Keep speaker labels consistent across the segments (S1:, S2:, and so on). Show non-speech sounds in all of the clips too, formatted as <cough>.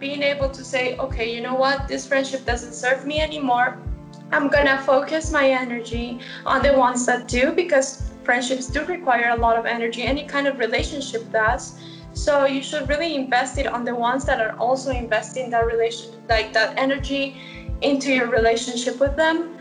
S1: being able to say, okay, you know what, this friendship doesn't serve me anymore. I'm gonna focus my energy on the ones that do because friendships do require a lot of energy. Any kind of relationship does. So you should really invest it on the ones that are also investing that relation, like that energy, into your relationship with them.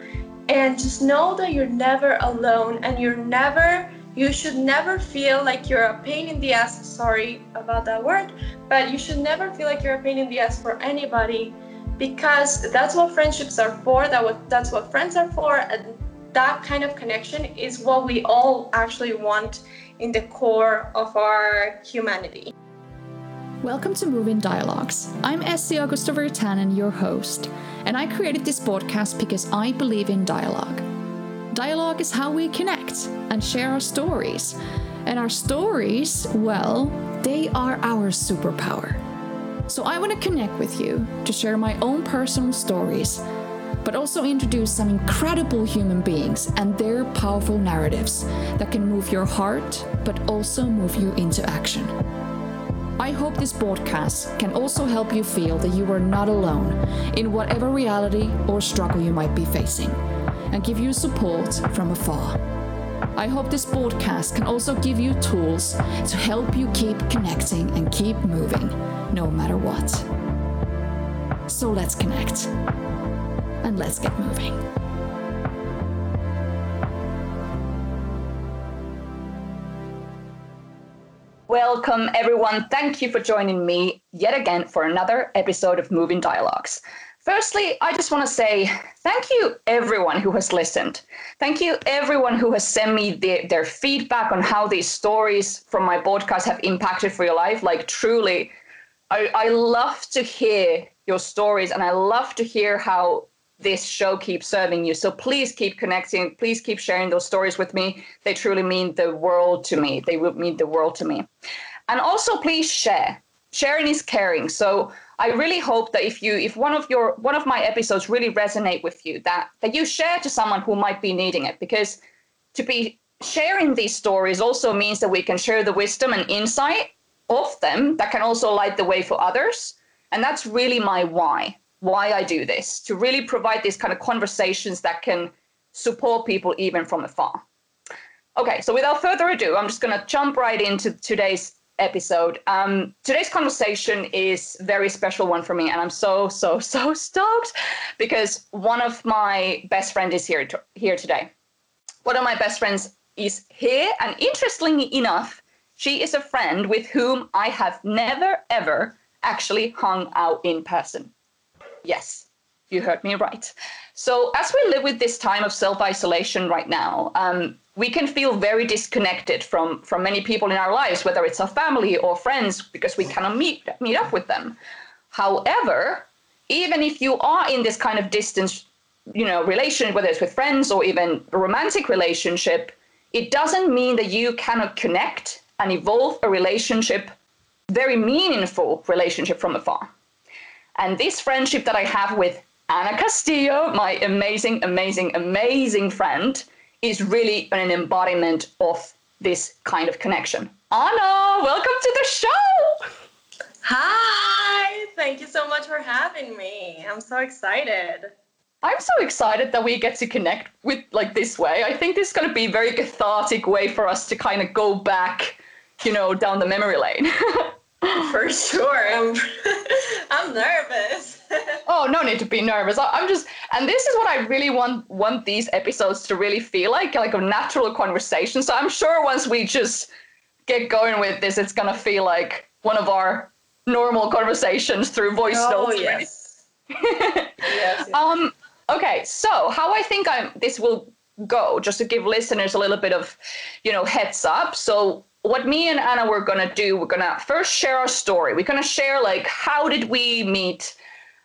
S1: And just know that you're never alone, and you're never. You should never feel like you're a pain in the ass. Sorry about that word, but you should never feel like you're a pain in the ass for anybody because that's what friendships are for that what that's what friends are for and that kind of connection is what we all actually want in the core of our humanity
S2: Welcome to Moving Dialogues. I'm Essie Augusta Virtanen, your host, and I created this podcast because I believe in dialogue. Dialogue is how we connect and share our stories. And our stories, well, they are our superpower. So I want to connect with you to share my own personal stories, but also introduce some incredible human beings and their powerful narratives that can move your heart, but also move you into action. I hope this podcast can also help you feel that you are not alone in whatever reality or struggle you might be facing and give you support from afar. I hope this podcast can also give you tools to help you keep connecting and keep moving no matter what. So let's connect and let's get moving.
S3: Welcome, everyone. Thank you for joining me yet again for another episode of Moving Dialogues. Firstly, I just want to say thank you, everyone who has listened. Thank you, everyone who has sent me the, their feedback on how these stories from my podcast have impacted for your life. Like, truly, I, I love to hear your stories and I love to hear how this show keeps serving you. So please keep connecting. Please keep sharing those stories with me. They truly mean the world to me. They will mean the world to me. And also, please share. Sharing is caring. So I really hope that if you, if one of your, one of my episodes really resonate with you, that that you share to someone who might be needing it. Because to be sharing these stories also means that we can share the wisdom and insight of them that can also light the way for others. And that's really my why, why I do this, to really provide these kind of conversations that can support people even from afar. Okay, so without further ado, I'm just going to jump right into today's episode. Um, today's conversation is very special one for me, and I'm so, so, <laughs> so stoked because one of my best friends is here, to, here today. One of my best friends is here, and interestingly enough, she is a friend with whom I have never, ever actually hung out in person. Yes, you heard me right. So, as we live with this time of self isolation right now, um, we can feel very disconnected from, from many people in our lives, whether it's our family or friends, because we cannot meet, meet up with them. However, even if you are in this kind of distance, you know, relation, whether it's with friends or even a romantic relationship, it doesn't mean that you cannot connect and evolve a relationship, very meaningful relationship from afar. And this friendship that I have with Ana Castillo, my amazing, amazing, amazing friend, is really an embodiment of this kind of connection. Ana, welcome to the show.
S1: Hi, thank you so much for having me. I'm so excited.
S3: I'm so excited that we get to connect with like this way. I think this is going to be a very cathartic way for us to kind of go back you know, down the memory lane. <laughs>
S1: For sure. I'm, <laughs> I'm nervous. <laughs>
S3: oh, no need to be nervous. I'm just, and this is what I really want want these episodes to really feel like, like a natural conversation. So I'm sure once we just get going with this, it's gonna feel like one of our normal conversations through voice
S1: oh,
S3: notes.
S1: Yes. yes, <laughs> yes.
S3: Um. Okay. So how I think I'm this will go, just to give listeners a little bit of, you know, heads up. So what me and Anna were gonna do, we're gonna first share our story. We're gonna share like how did we meet,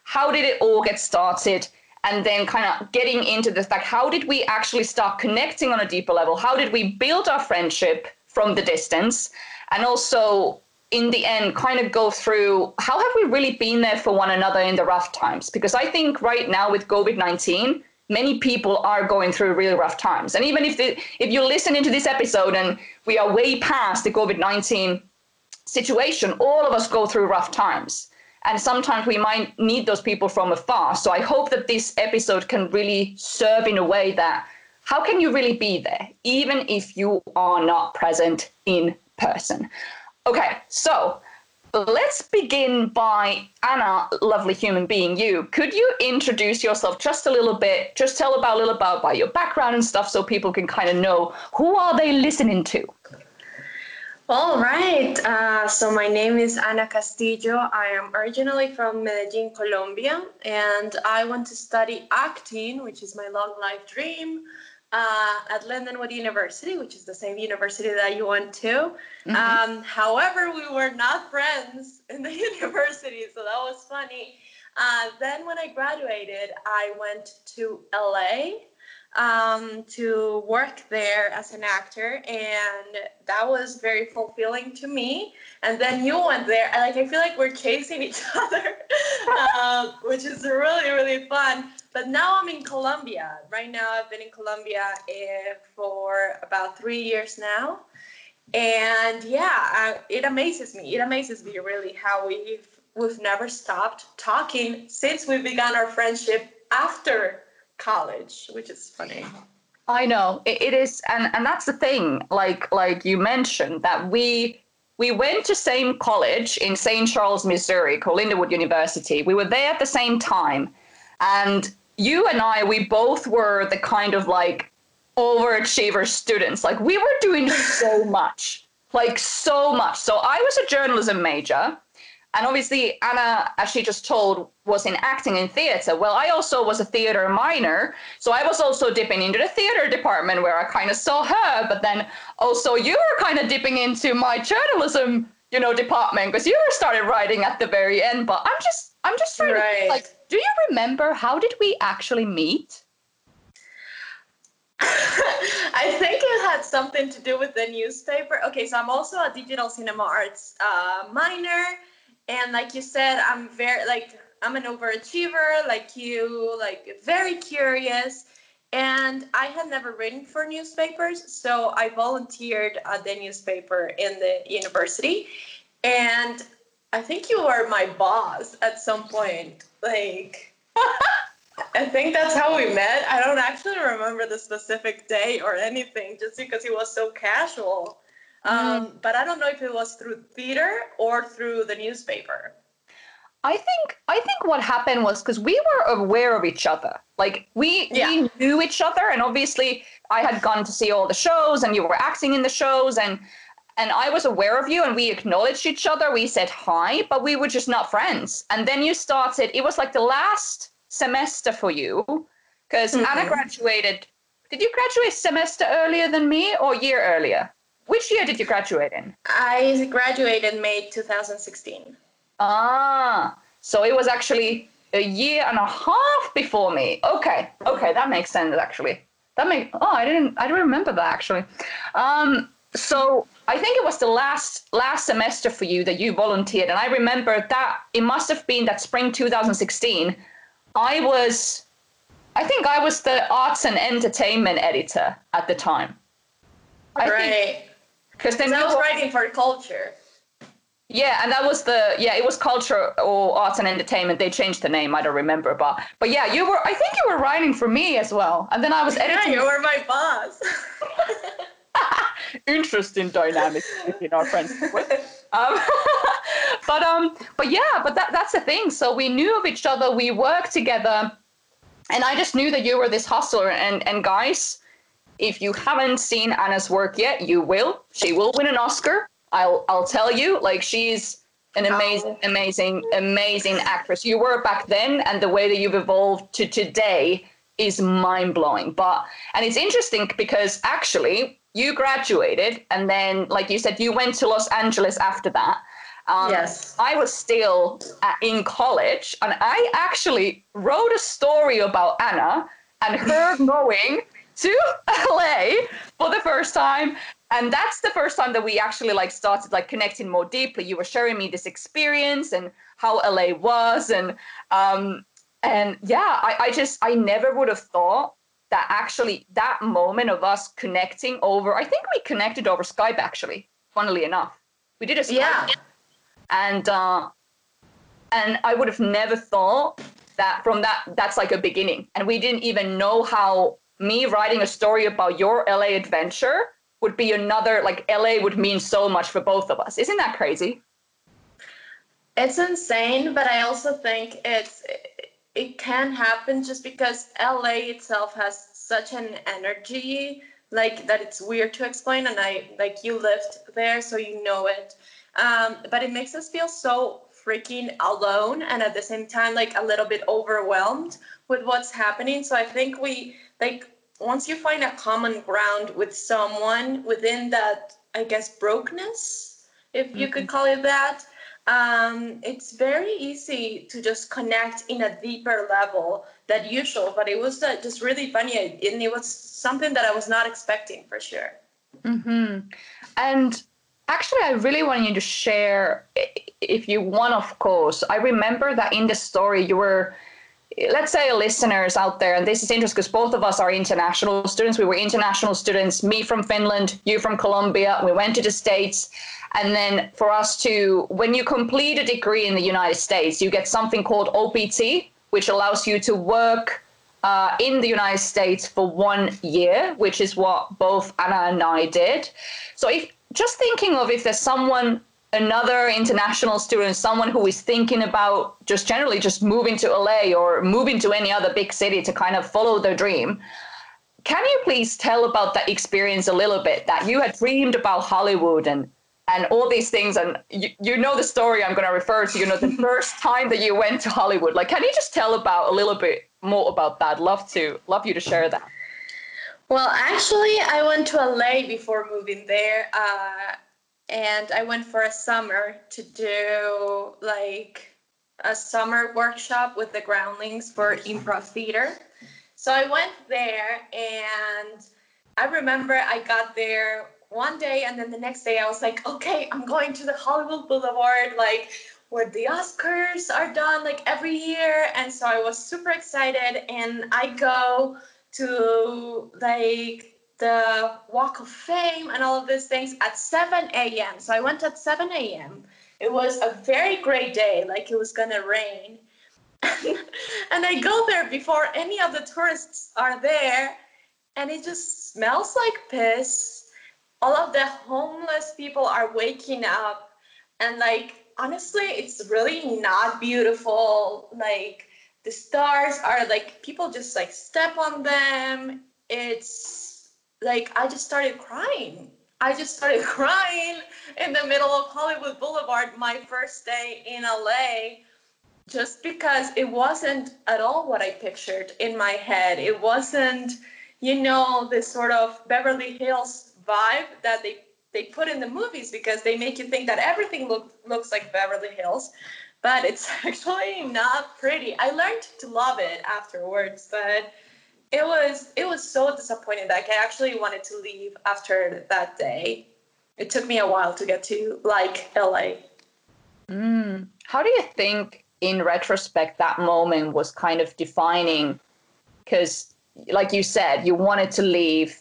S3: how did it all get started, and then kind of getting into the fact how did we actually start connecting on a deeper level? How did we build our friendship from the distance, and also in the end kind of go through how have we really been there for one another in the rough times? Because I think right now with COVID nineteen many people are going through really rough times. And even if the, if you listen into this episode and we are way past the COVID nineteen situation, all of us go through rough times. and sometimes we might need those people from afar. So I hope that this episode can really serve in a way that how can you really be there, even if you are not present in person? Okay, so let's begin by Anna, lovely human being, you. Could you introduce yourself just a little bit? Just tell about a little about, your background and stuff so people can kind of know who are they listening to?
S1: All right. Uh, so my name is Ana Castillo. I am originally from Medellin, Colombia, and I want to study acting, which is my long life dream, uh, at Lindenwood University, which is the same university that you went to. Mm-hmm. Um, however, we were not friends in the <laughs> university, so that was funny. Uh, then when I graduated, I went to LA um, to work there as an actor, and that was very fulfilling to me. And then you went there, and like I feel like we're chasing each <laughs> other, uh, which is really really fun. But now I'm in Colombia. Right now, I've been in Colombia uh, for about three years now, and yeah, it amazes me. It amazes me really how we've we've never stopped talking since we began our friendship after college, which is funny.
S3: I know it, it is, and and that's the thing. Like like you mentioned that we we went to same college in St. Charles, Missouri, called Lindenwood University. We were there at the same time, and you and I, we both were the kind of like overachiever students. Like we were doing so <laughs> much, like so much. So I was a journalism major. And obviously, Anna, as she just told, was in acting in theater. Well, I also was a theater minor. So I was also dipping into the theater department where I kind of saw her. But then also, you were kind of dipping into my journalism, you know, department because you were started writing at the very end. But I'm just, I'm just trying right. to, like, do you remember how did we actually meet? <laughs>
S1: I think it had something to do with the newspaper. Okay, so I'm also a digital cinema arts uh, minor and like you said i'm very like i'm an overachiever like you like very curious and i had never written for newspapers so i volunteered at the newspaper in the university and i think you were my boss at some point like <laughs> I think that's how we met. I don't actually remember the specific day or anything, just because it was so casual. Um, mm. But I don't know if it was through theater or through the newspaper.
S3: I think I think what happened was because we were aware of each other. Like we yeah. we knew each other, and obviously I had gone to see all the shows, and you were acting in the shows, and and I was aware of you, and we acknowledged each other. We said hi, but we were just not friends. And then you started. It was like the last semester for you, because mm-hmm. Anna graduated. Did you graduate semester earlier than me, or year earlier? Which year did you graduate in?
S1: I graduated May 2016.
S3: Ah, so it was actually a year and a half before me. Okay, okay, that makes sense actually. That make oh I didn't I don't remember that actually. Um, so I think it was the last last semester for you that you volunteered, and I remember that it must have been that spring 2016. I was, I think I was the arts and entertainment editor at the time.
S1: I right. Think, because then I was writing for culture.
S3: Yeah, and that was the yeah, it was culture or arts and entertainment. They changed the name. I don't remember, but but yeah, you were. I think you were writing for me as well, and then I was editing.
S1: Yeah, you were my boss. <laughs>
S3: Interesting dynamic between our friends. <laughs> Um, <laughs> but um, but yeah, but that that's the thing. So we knew of each other. We worked together, and I just knew that you were this hustler. And and guys, if you haven't seen Anna's work yet, you will. She will win an Oscar. I'll I'll tell you. Like she's an amazing, amazing, amazing actress. You were back then, and the way that you've evolved to today is mind blowing. But and it's interesting because actually you graduated, and then like you said, you went to Los Angeles after that.
S1: Um, yes.
S3: I was still at, in college, and I actually wrote a story about Anna and her <laughs> going to LA for the first time. And that's the first time that we actually like started like connecting more deeply. You were sharing me this experience and how LA was. And um and yeah, I, I just I never would have thought that actually that moment of us connecting over I think we connected over Skype actually, funnily enough. We did a Skype.
S1: Yeah.
S3: And uh And I would have never thought that from that, that's like a beginning. And we didn't even know how me writing a story about your LA adventure would be another, like LA would mean so much for both of us. Isn't that crazy?
S1: It's insane, but I also think it's it can happen just because LA itself has such an energy like that it's weird to explain and I like you lived there so you know it. Um, but it makes us feel so freaking alone and at the same time like a little bit overwhelmed with what's happening. So I think we like once you find a common ground with someone within that I guess brokenness, if you mm-hmm. could call it that, um, it's very easy to just connect in a deeper level than usual. But it was uh, just really funny, and it was something that I was not expecting for sure.
S3: Mm-hmm. And actually, I really want you to share, if you want, of course. I remember that in the story you were let's say a listeners out there, and this is interesting because both of us are international students. We were international students, me from Finland, you from Colombia. We went to the States. And then for us to, when you complete a degree in the United States, you get something called OPT, which allows you to work uh, in the United States for one year, which is what both Anna and I did. So if just thinking of if there's someone another international student, someone who is thinking about just generally just moving to LA or moving to any other big city to kind of follow their dream. Can you please tell about that experience a little bit that you had dreamed about Hollywood and and all these things? And you, you know the story I'm going to refer to you know the <laughs> first time that you went to Hollywood. Like can you just tell about a little bit more about that? Love to love you to share that.
S1: Well actually I went to LA before moving there. Uh, and I went for a summer to do like a summer workshop with the groundlings for improv theater. So I went there and I remember I got there one day and then the next day I was like, okay, I'm going to the Hollywood Boulevard, like where the Oscars are done like every year. And so I was super excited and I go to like the Walk of Fame and all of these things at 7 a.m. So I went at 7 a.m. It was a very great day, like it was gonna rain. <laughs> and I go there before any of the tourists are there, and it just smells like piss. All of the homeless people are waking up, and like honestly, it's really not beautiful. Like the stars are like people just like step on them. It's like I just started crying. I just started <laughs> crying in the middle of Hollywood Boulevard my first day in LA just because it wasn't at all what I pictured in my head. It wasn't, you know, this sort of Beverly Hills vibe that they they put in the movies because they make you think that everything look, looks like Beverly Hills, but it's <laughs> actually not pretty. I learned to love it afterwards, but it was it was so disappointing like I actually wanted to leave after that day. It took me a while to get to like LA.
S3: Mm. How do you think, in retrospect, that moment was kind of defining? Because, like you said, you wanted to leave,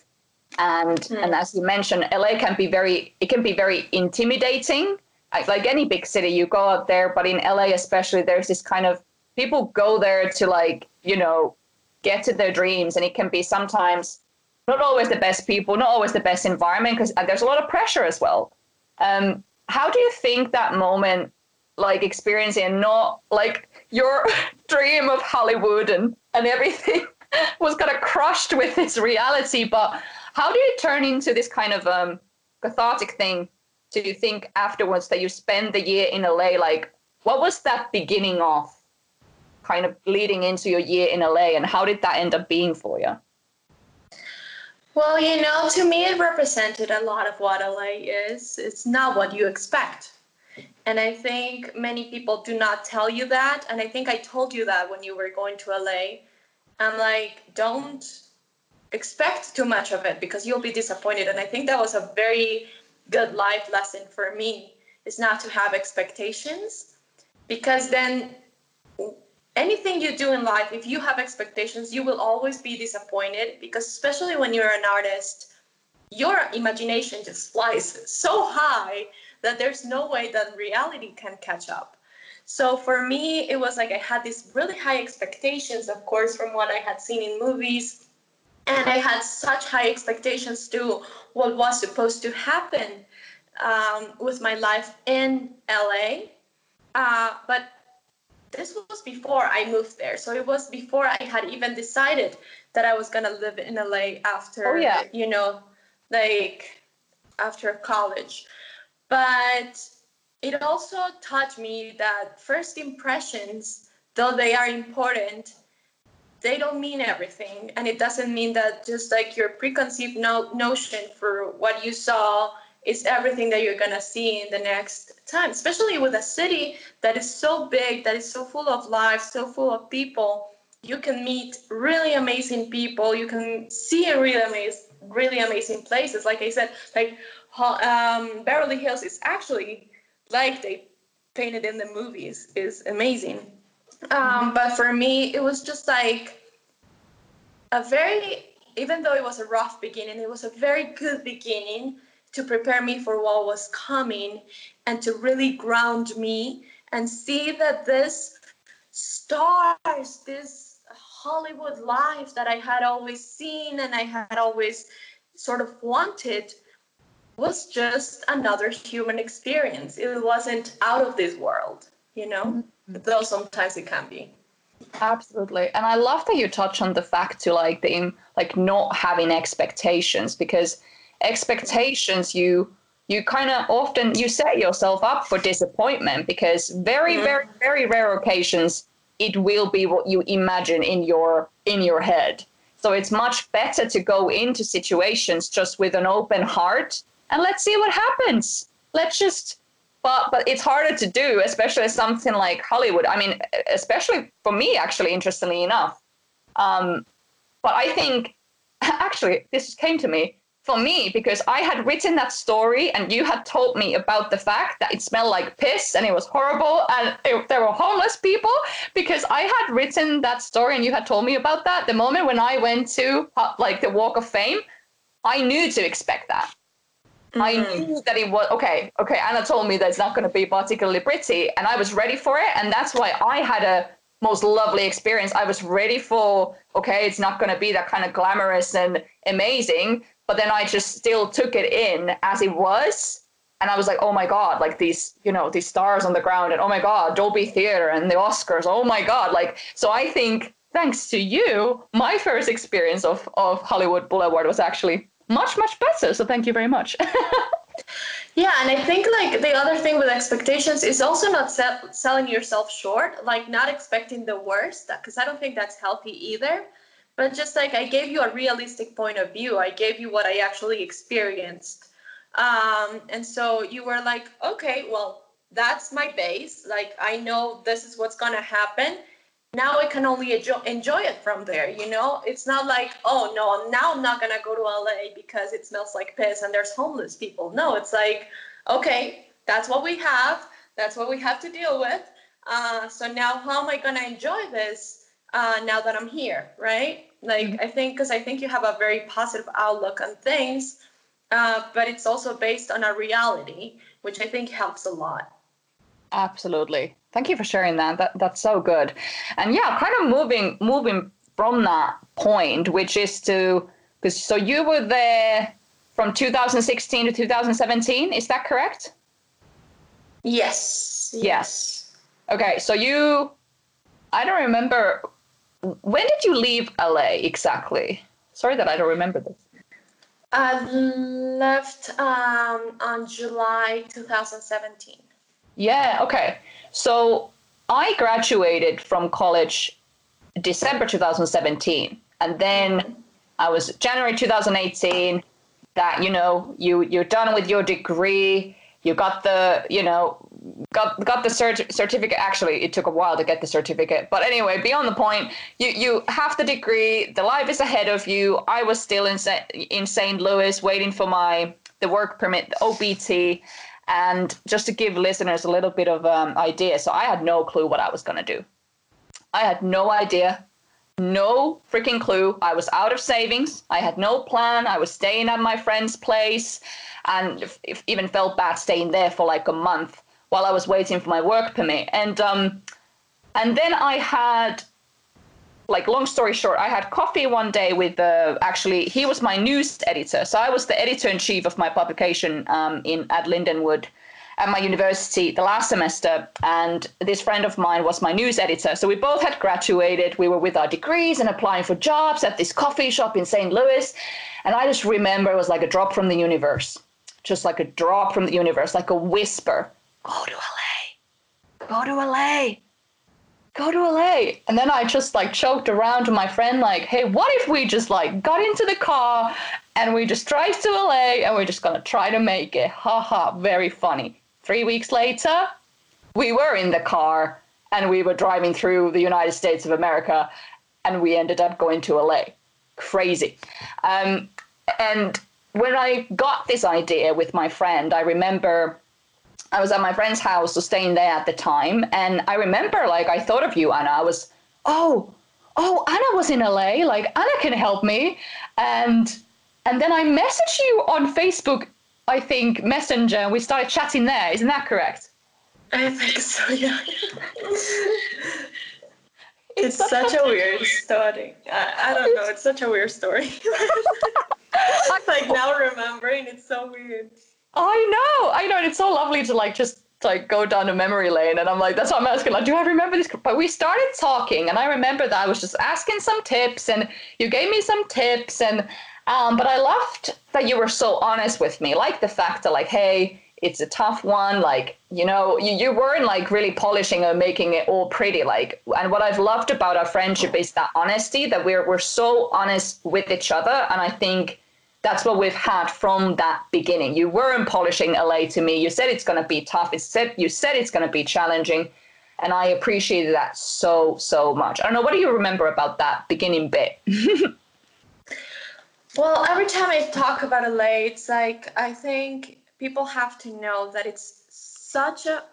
S3: and mm. and as you mentioned, LA can be very it can be very intimidating. Like, like any big city, you go out there, but in LA especially, there's this kind of people go there to like you know get to their dreams and it can be sometimes not always the best people not always the best environment because there's a lot of pressure as well. Um, how do you think that moment like experiencing not like your <laughs> dream of hollywood and and everything <laughs> was kind of crushed with this reality but how do you turn into this kind of um, cathartic thing to think afterwards that you spend the year in la like what was that beginning of kind of leading into your year in LA and how did that end up being for you?
S1: Well, you know, to me, it represented a lot of what LA is. It's not what you expect. And I think many people do not tell you that. And I think I told you that when you were going to LA. I'm like, don't expect too much of it because you'll be disappointed. And I think that was a very good life lesson for me is not to have expectations because then anything you do in life, if you have expectations, you will always be disappointed because, especially when you're an artist, your imagination just flies <laughs> so high that there's no way that reality can catch up. So for me, it was like I had these really high expectations, of course, from what I had seen in movies. And I had such high expectations to what was supposed to happen um, with my life in LA. Uh, but this was before I moved there. So it was before I had even decided that I was going to live in LA after,
S3: oh, yeah.
S1: you know, like after college. But it also taught me that first impressions, though they are important, they don't mean everything. And it doesn't mean that just like your preconceived no- notion for what you saw is everything that you're gonna see in the next time, especially with a city that is so big, that is so full of life, so full of people. You can meet really amazing people. You can see really amazing, really amazing places. Like I said, like um, Beverly Hills is actually like they painted in the movies is amazing. Um, but for me, it was just like a very, even though it was a rough beginning, it was a very good beginning to prepare me for what was coming and to really ground me and see that this stars, this Hollywood life that I had always seen and I had always sort of wanted was just another human experience. It wasn't out of this world, you know, mm-hmm. though sometimes it can be.
S3: Absolutely. And I love that you touch on the fact to like the like not having expectations because expectations you you kind of often you set yourself up for disappointment because very mm-hmm. very very rare occasions it will be what you imagine in your in your head so it's much better to go into situations just with an open heart and let's see what happens. Let's just but but it's harder to do, especially something like Hollywood. I mean, especially for me, actually, interestingly enough. Um, but I think <laughs> actually this just came to me for me because I had written that story and you had told me about the fact that it smelled like piss and it was horrible and it, there were homeless people because I had written that story and you had told me about that the moment when I went to uh, like the Walk of Fame I knew to expect that Mm-hmm. I knew that it was okay. Okay, Anna told me that it's not going to be particularly pretty, and I was ready for it, and that's why I had a most lovely experience. I was ready for okay, it's not going to be that kind of glamorous and amazing, but then I just still took it in as it was, and I was like, oh my god, like these, you know, these stars on the ground, and oh my god, Dolby Theater and the Oscars, oh my god, like so. I think thanks to you, my first experience of of Hollywood Boulevard was actually much much better. So thank you very much. <laughs>
S1: Yeah and i think like the other thing with expectations is also not selling yourself short like not expecting the worst because i don't think that's healthy either but just like i gave you a realistic point of view i gave you what i actually experienced um, and so you were like okay well that's my base like i know this is what's going to happen now I can only enjoy, it from there. You know, it's not like, oh no, now I'm not gonna go to LA because it smells like piss and there's homeless people. No, it's like, okay, that's what we have. That's what we have to deal with. Uh, so now, how am I gonna enjoy this uh, now that I'm here, right? Like, mm-hmm. I think because I think you have a very positive outlook on things, uh, but it's also based on a reality, which I think helps a lot.
S3: Absolutely. Thank you for sharing that. That that's so good. And yeah, kind of moving moving from that point, which is to because so you were there from 2016 to 2017. Is that correct?
S1: Yes.
S3: Yes. Okay. So you, I don't remember. When did you leave LA exactly? Sorry that I don't remember this.
S1: I left um, on July 2017.
S3: Yeah, okay. So I graduated from college December 2017 and then I was January 2018 that you know you you're done with your degree you got the you know got got the cert- certificate actually it took a while to get the certificate but anyway beyond the point you you have the degree the life is ahead of you i was still in in st louis waiting for my the work permit the opt and just to give listeners a little bit of um, idea, so I had no clue what I was going to do. I had no idea, no freaking clue. I was out of savings. I had no plan. I was staying at my friend's place and even felt bad staying there for like a month while I was waiting for my work permit. And um, and then I had like long story short, I had coffee one day with uh, actually he was my news editor. So I was the editor in chief of my publication um, in at Lindenwood at my university the last semester, and this friend of mine was my news editor. So we both had graduated. We were with our degrees and applying for jobs at this coffee shop in St. Louis, and I just remember it was like a drop from the universe, just like a drop from the universe, like a whisper. Go to LA. Go to LA go to LA. And then I just like choked around to my friend, like, hey, what if we just like got into the car and we just drive to LA and we're just gonna try to make it? Haha, very funny. Three weeks later, we were in the car and we were driving through the United States of America and we ended up going to LA. Crazy. Um, and when I got this idea with my friend, I remember I was at my friend's house, so staying there at the time. And I remember, like, I thought of you, Anna. I was, oh, oh, Anna was in LA. Like, Anna can help me. And and then I messaged you on Facebook, I think, Messenger, and we started chatting there. Isn't that correct?
S1: I think so, yeah. it's, <laughs> it's such, a weird story. I, I don't know. It's such a weird story. <laughs> <laughs> like now remembering, it's so weird.
S3: I know, I know. And it's so lovely to like just like go down a memory lane. And I'm like, that's what I'm asking. Like, do I remember this? But we started talking, and I remember that I was just asking some tips, and you gave me some tips, and um, but I loved that you were so honest with me. Like the fact that like, hey, it's a tough one. Like, you know, you, you weren't like really polishing or making it all pretty. Like, and what I've loved about our friendship is that honesty that we're we're so honest with each other, and I think that's what we've had from that beginning. You weren't polishing LA to me. You said it's going to be tough. It said you said it's going to be challenging, and I appreciated that so so much. I don't know. What do you remember about that beginning bit? <laughs>
S1: well, every time I talk about LA, it's like I think people have to know that it's such a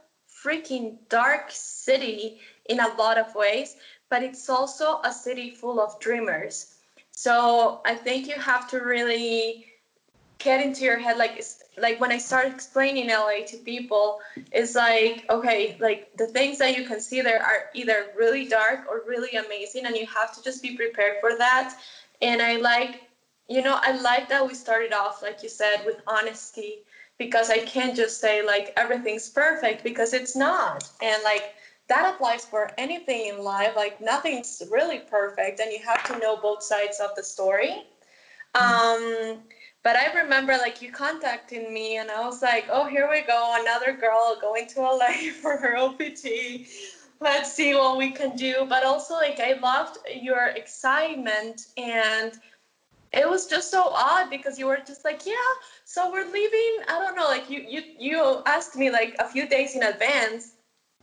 S1: freaking dark city in a lot of ways, but it's also a city full of dreamers so I think you have to really get into your head like like when I start explaining LA to people, it's like okay, like the things that you can see there are either really dark or really amazing, and you have to just be prepared for that. And I like, you know, I like that we started off like you said with honesty because I can't just say like everything's perfect because it's not, and like that applies for anything in life. Like nothing's really perfect, and you have to know both sides of the story. Mm-hmm. Um, but I remember like you contacting me, and I was like, oh, here we go, another girl going to LA <laughs> for her OPT. Let's see what we can do. But also, like, I loved your excitement and it was just so odd because you were just like yeah so we're leaving i don't know like you you you asked me like a few days in advance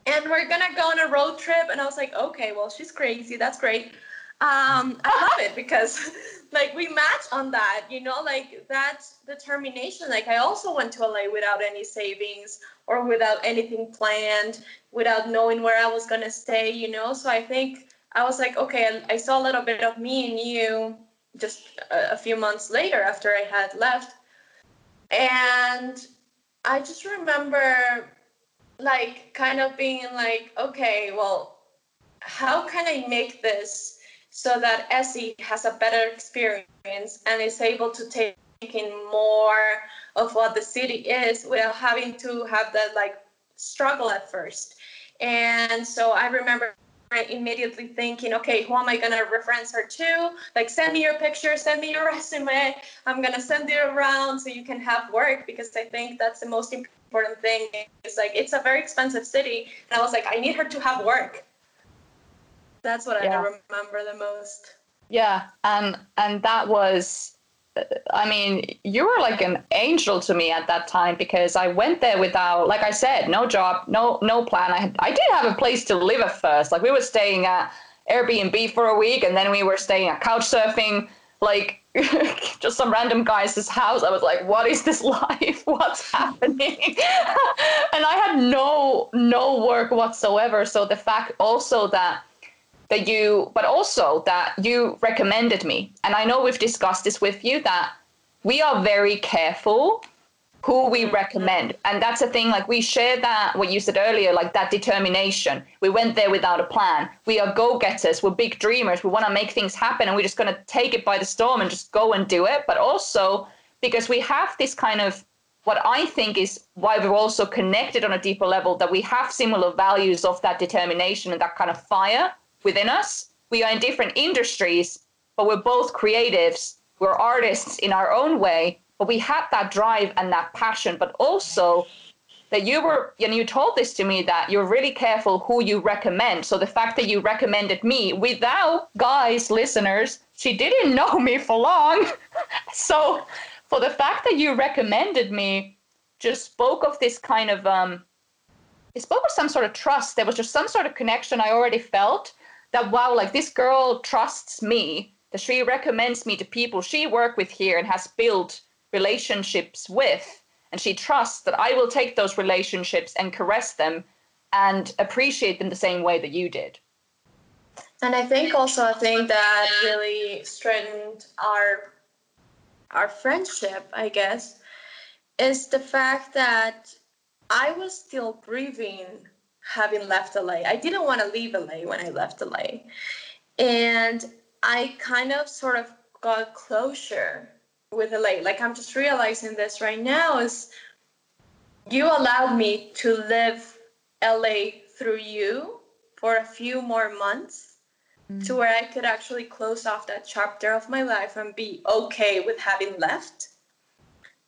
S1: and we're gonna go on a road trip and i was like okay well she's crazy that's great. Um, i love it because <laughs> like we match on that you know like that determination. Like i also went to la without any savings or without anything planned without knowing where i was to stay you know? So i think i was like okay I, I saw a little bit of me and you just a, a few months later after i had left. And i just remember like kind of being like, okay, well, how can I make this so that Essie has a better experience and is able to take in more of what the city is without having to have that like struggle at first. And so I remember immediately thinking, okay, who am I gonna reference her to? Like, send me your picture, send me your <laughs> resume. I'm gonna send it around so you can have work because I think that's the most important important thing is like it's a very expensive city and i was like i need her to have work that's what yeah. i remember the most
S3: yeah and and that was I mean, you were like an angel to me at that time because I went there without, like I said, no job, no no plan. I had, I did have a place to live at first. Like we were staying at Airbnb for a week, and then we were staying at couch surfing. Like <laughs> just some random guy's house. I was like, what is this <laughs> life? What's happening? <laughs> and I had no no work whatsoever. So the fact also that that you but also that you recommended me. And I know we've discussed this with you that we are very careful who we recommend. And that's the thing, like we share that, what you said earlier, like that determination. We went there without a plan. We are go getters, we're big dreamers. We want to make things happen and we're just going to take it by the storm and just go and do it. But also because we have this kind of what I think is why we're also connected on a deeper level that we have similar values of that determination and that kind of fire within us. We are in different industries, but we're both creatives. We're artists in our own way, but we had that drive and that passion, but also that you were and you told this to me that you're really careful who you recommend. So the fact that you recommended me without guys listeners she didn't know me for long. <laughs> So for the fact that you recommended me just spoke of this kind of um it spoke of some sort of trust. There was just some sort of connection i already felt that wow like this girl trusts me that she recommends me to people she worked with here and has built relationships with and she trusts that I will take those relationships and caress them and appreciate them the same way that you did.
S1: And I think also a thing that really strengthened our our friendship, I guess, is the fact that I was still grieving having left LA. I didn't want to leave LA when I left LA. And I kind of sort of got closure with LA. Like I'm just realizing this right now is you allowed me to live LA through you for a few more months mm. to where I could actually close off that chapter of my life and be okay with having left.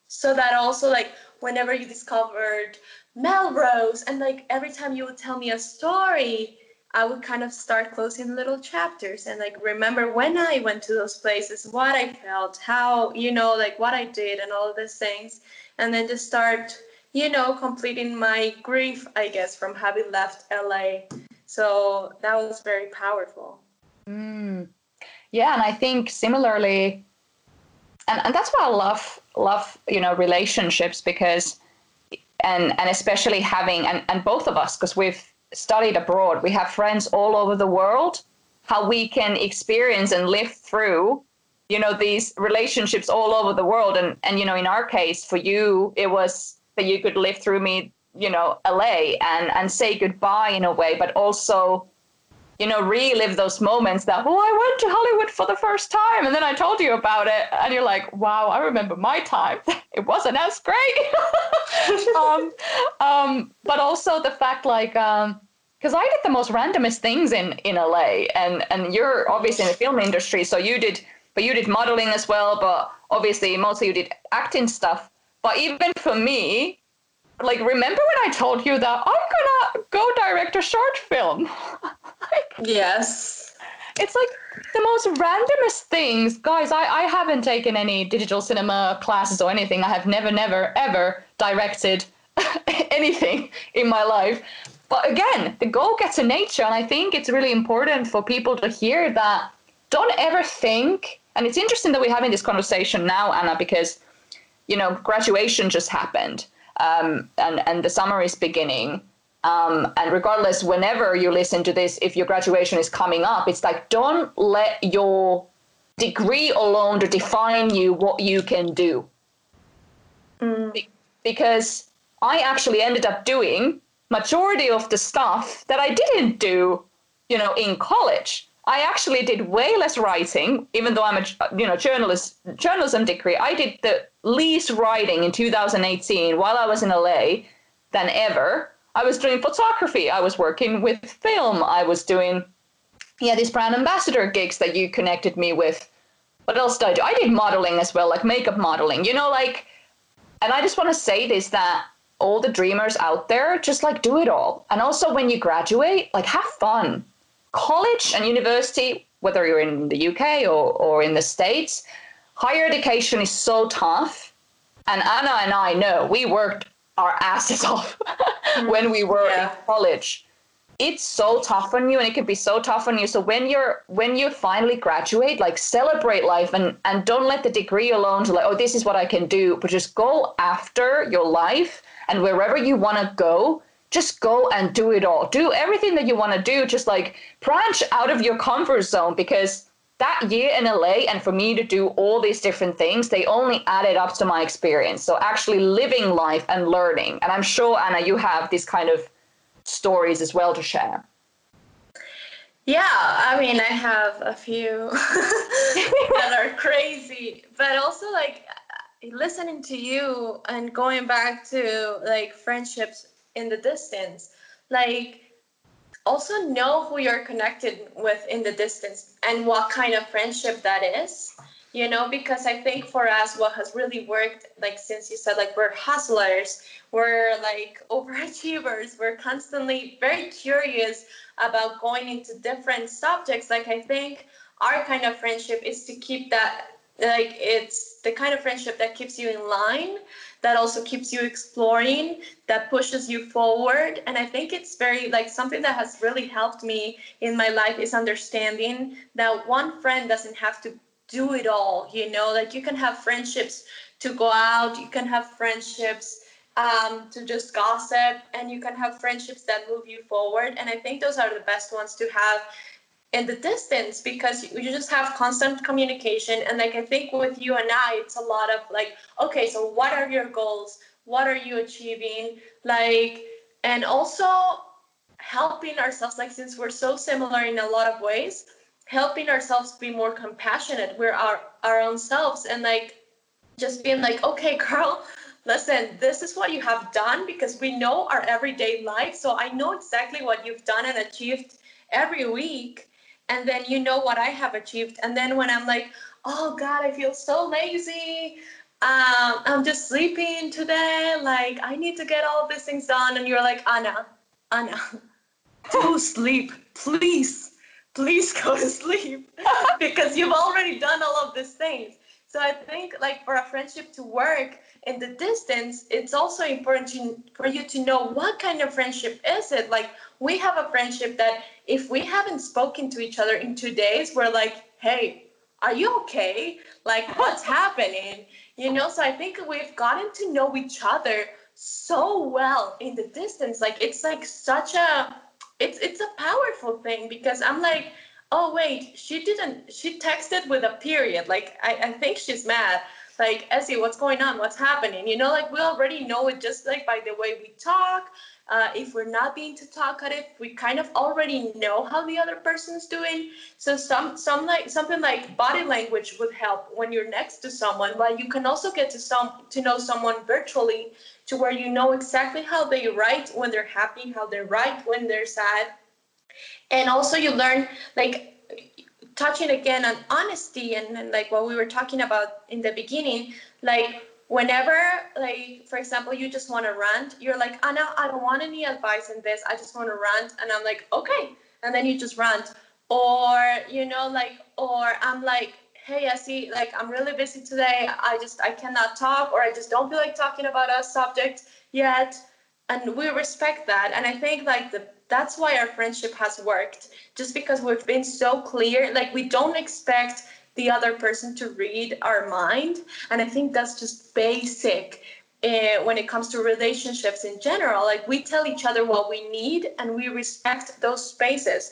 S1: So that also like whenever you discovered Melrose and like every time you would tell me a story, I would kind of start closing little chapters and like remember when I went to those places, what I felt, how, you know, like what I did and all of these things. And then just start, you know, completing my grief, I guess, from having left LA. So that was very powerful.
S3: Mm. Yeah, and I think similarly, and, and that's why I love love, you know, relationships because and and especially having and, and both of us, because we've studied abroad, we have friends all over the world, how we can experience and live through, you know, these relationships all over the world. And, and, you know, in our case, for you, it was that you could live through me, you know, LA and, and say goodbye in a way, but also, you know, relive those moments that, oh, I went to Hollywood for the first time. And then I told you about it. And you're like, wow, I remember my time. <laughs> it wasn't as great. <laughs> um, um, but also the fact, like, um, because I did the most randomest things in in LA, and and you're obviously in the film industry, so you did, but you did modeling as well, but obviously mostly you did acting stuff. But even for me, like remember when I told you that I'm gonna go direct a short film? <laughs>
S1: like, yes.
S3: It's like the most randomest things. Guys, I, I haven't taken any digital cinema classes or anything. I have never, never, ever directed <laughs> anything in my life. But again, the goal gets getter nature. And I think it's really important for people to hear that don't ever think, and it's interesting that we're having this conversation now, Anna, because, you know, graduation just happened um, and, and the summer is beginning. Um, and regardless, whenever you listen to this, if your graduation is coming up, it's like don't let your degree alone to define you what you can do. Mm. Be- because I actually ended up doing majority of the stuff that I didn't do, you know, in college. I actually did way less writing, even though I'm a you know journalist journalism degree. I did the least writing in 2018 while I was in LA than ever. I was doing photography. I was working with film. I was doing yeah these brand ambassador gigs that you connected me with. What else did I do? I did modeling as well, like makeup modeling. You know, like, and I just want to say this that all the dreamers out there, just like do it all. And also when you graduate, like have fun. College and university, whether you're in the UK or, or in the States, higher education is so tough. And Anna and I know we worked our asses off <laughs> when we were yeah. in college. It's so tough on you and it can be so tough on you. So when you're when you finally graduate, like celebrate life and and don't let the degree alone to like, oh, this is what I can do, but just go after your life and wherever you want to go, just go and do it all. Do everything that you want to do. Just like branch out of your comfort zone because that year in LA and for me to do all these different things, they only added up to my experience. So actually living life and learning. And I'm sure, Anna, you have these kind of stories as well to share.
S1: Yeah, I mean, I have a few <laughs> that are crazy, but also like listening to you and going back to like friendships in the distance, like also know who you're connected with in the distance and what kind of friendship that is you know because i think for us what has really worked like since you said like we're hustlers we're like <laughs> overachievers we're constantly very curious about going into different subjects like i think our kind of friendship is to keep that like it's the kind of friendship that keeps you in line that also keeps you exploring that pushes you forward. And i think it's very like something that has really helped me in my life is understanding that one friend doesn't have to do it all you know? Like you can have friendships to go out you can have friendships um, to just gossip and you can have friendships that move you forward. And i think those are the best ones to have in the distance because you just have constant communication. And like i think with you and i it's a lot of like okay so what are your goals? What are you achieving? Like and also helping ourselves like since we're so similar in a lot of ways helping ourselves be more compassionate. We're our our own selves. And like just being like okay <laughs> girl listen this is what you have done because we know our everyday life. So i know exactly what you've done and achieved every week and then you know what I have achieved. And then when I'm like, oh God, I feel so lazy. Um, I'm just sleeping today. Like I need to get all these things done. And you're like, Ana, Ana, <laughs> go sleep, please, please go to sleep <laughs> because you've already done all of these things. So I think like for a friendship to work in the distance, it's also important to, for you to know what kind of friendship is it. Like we have a friendship that if we haven't spoken to each other in two days, we're like, hey, are you okay? Like what's <laughs> happening? You know, so I think we've gotten to know each other so well in the distance. Like it's like such a it's it's a powerful thing because I'm like oh wait she didn't she texted with a period like i, I think she's mad like essie what's going on? What's happening? You know like we already know it just like by the way we talk. Uh, if we're not being to talk at it we kind of already know how the other person's doing. So some some like something like body language would help when you're next to someone but you can also get to some to know someone virtually to where you know exactly how they write when they're happy how they write when they're sad. And also you learn like touching again on honesty and, and, like what we were talking about in the beginning like whenever like for example you just want to rant you're like ah, ana i don't want any advice in this i just want to rant and i'm like okay and then you just rant. Or you know like or i'm like hey i see like i'm really busy today i just i cannot talk or i just don't feel like talking about a subject yet and we respect that and i think like the that's why our friendship has worked just because we've been so clear. Like we don't expect the other person to read our mind. And i think that's just basic uh, when it comes to relationships in general. Like we tell each other what we need and we respect those spaces.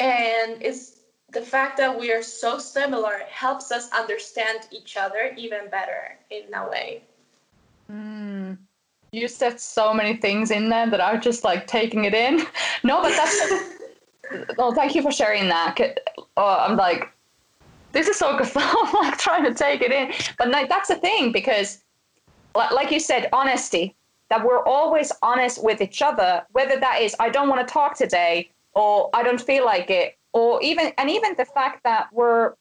S1: And it's the fact that we are so similar helps us understand each other even better in a way.
S3: Mm you said so many things in there that I was just like taking it in. <laughs> No, but that's. <laughs> well, thank you for sharing that. Oh, I'm like, this is so good. <laughs> I'm like trying to take it in, but like that's the thing because, like you said, honesty. That we're always honest with each other, whether that is I don't want to talk today, or I don't feel like it, or even and even the fact that we're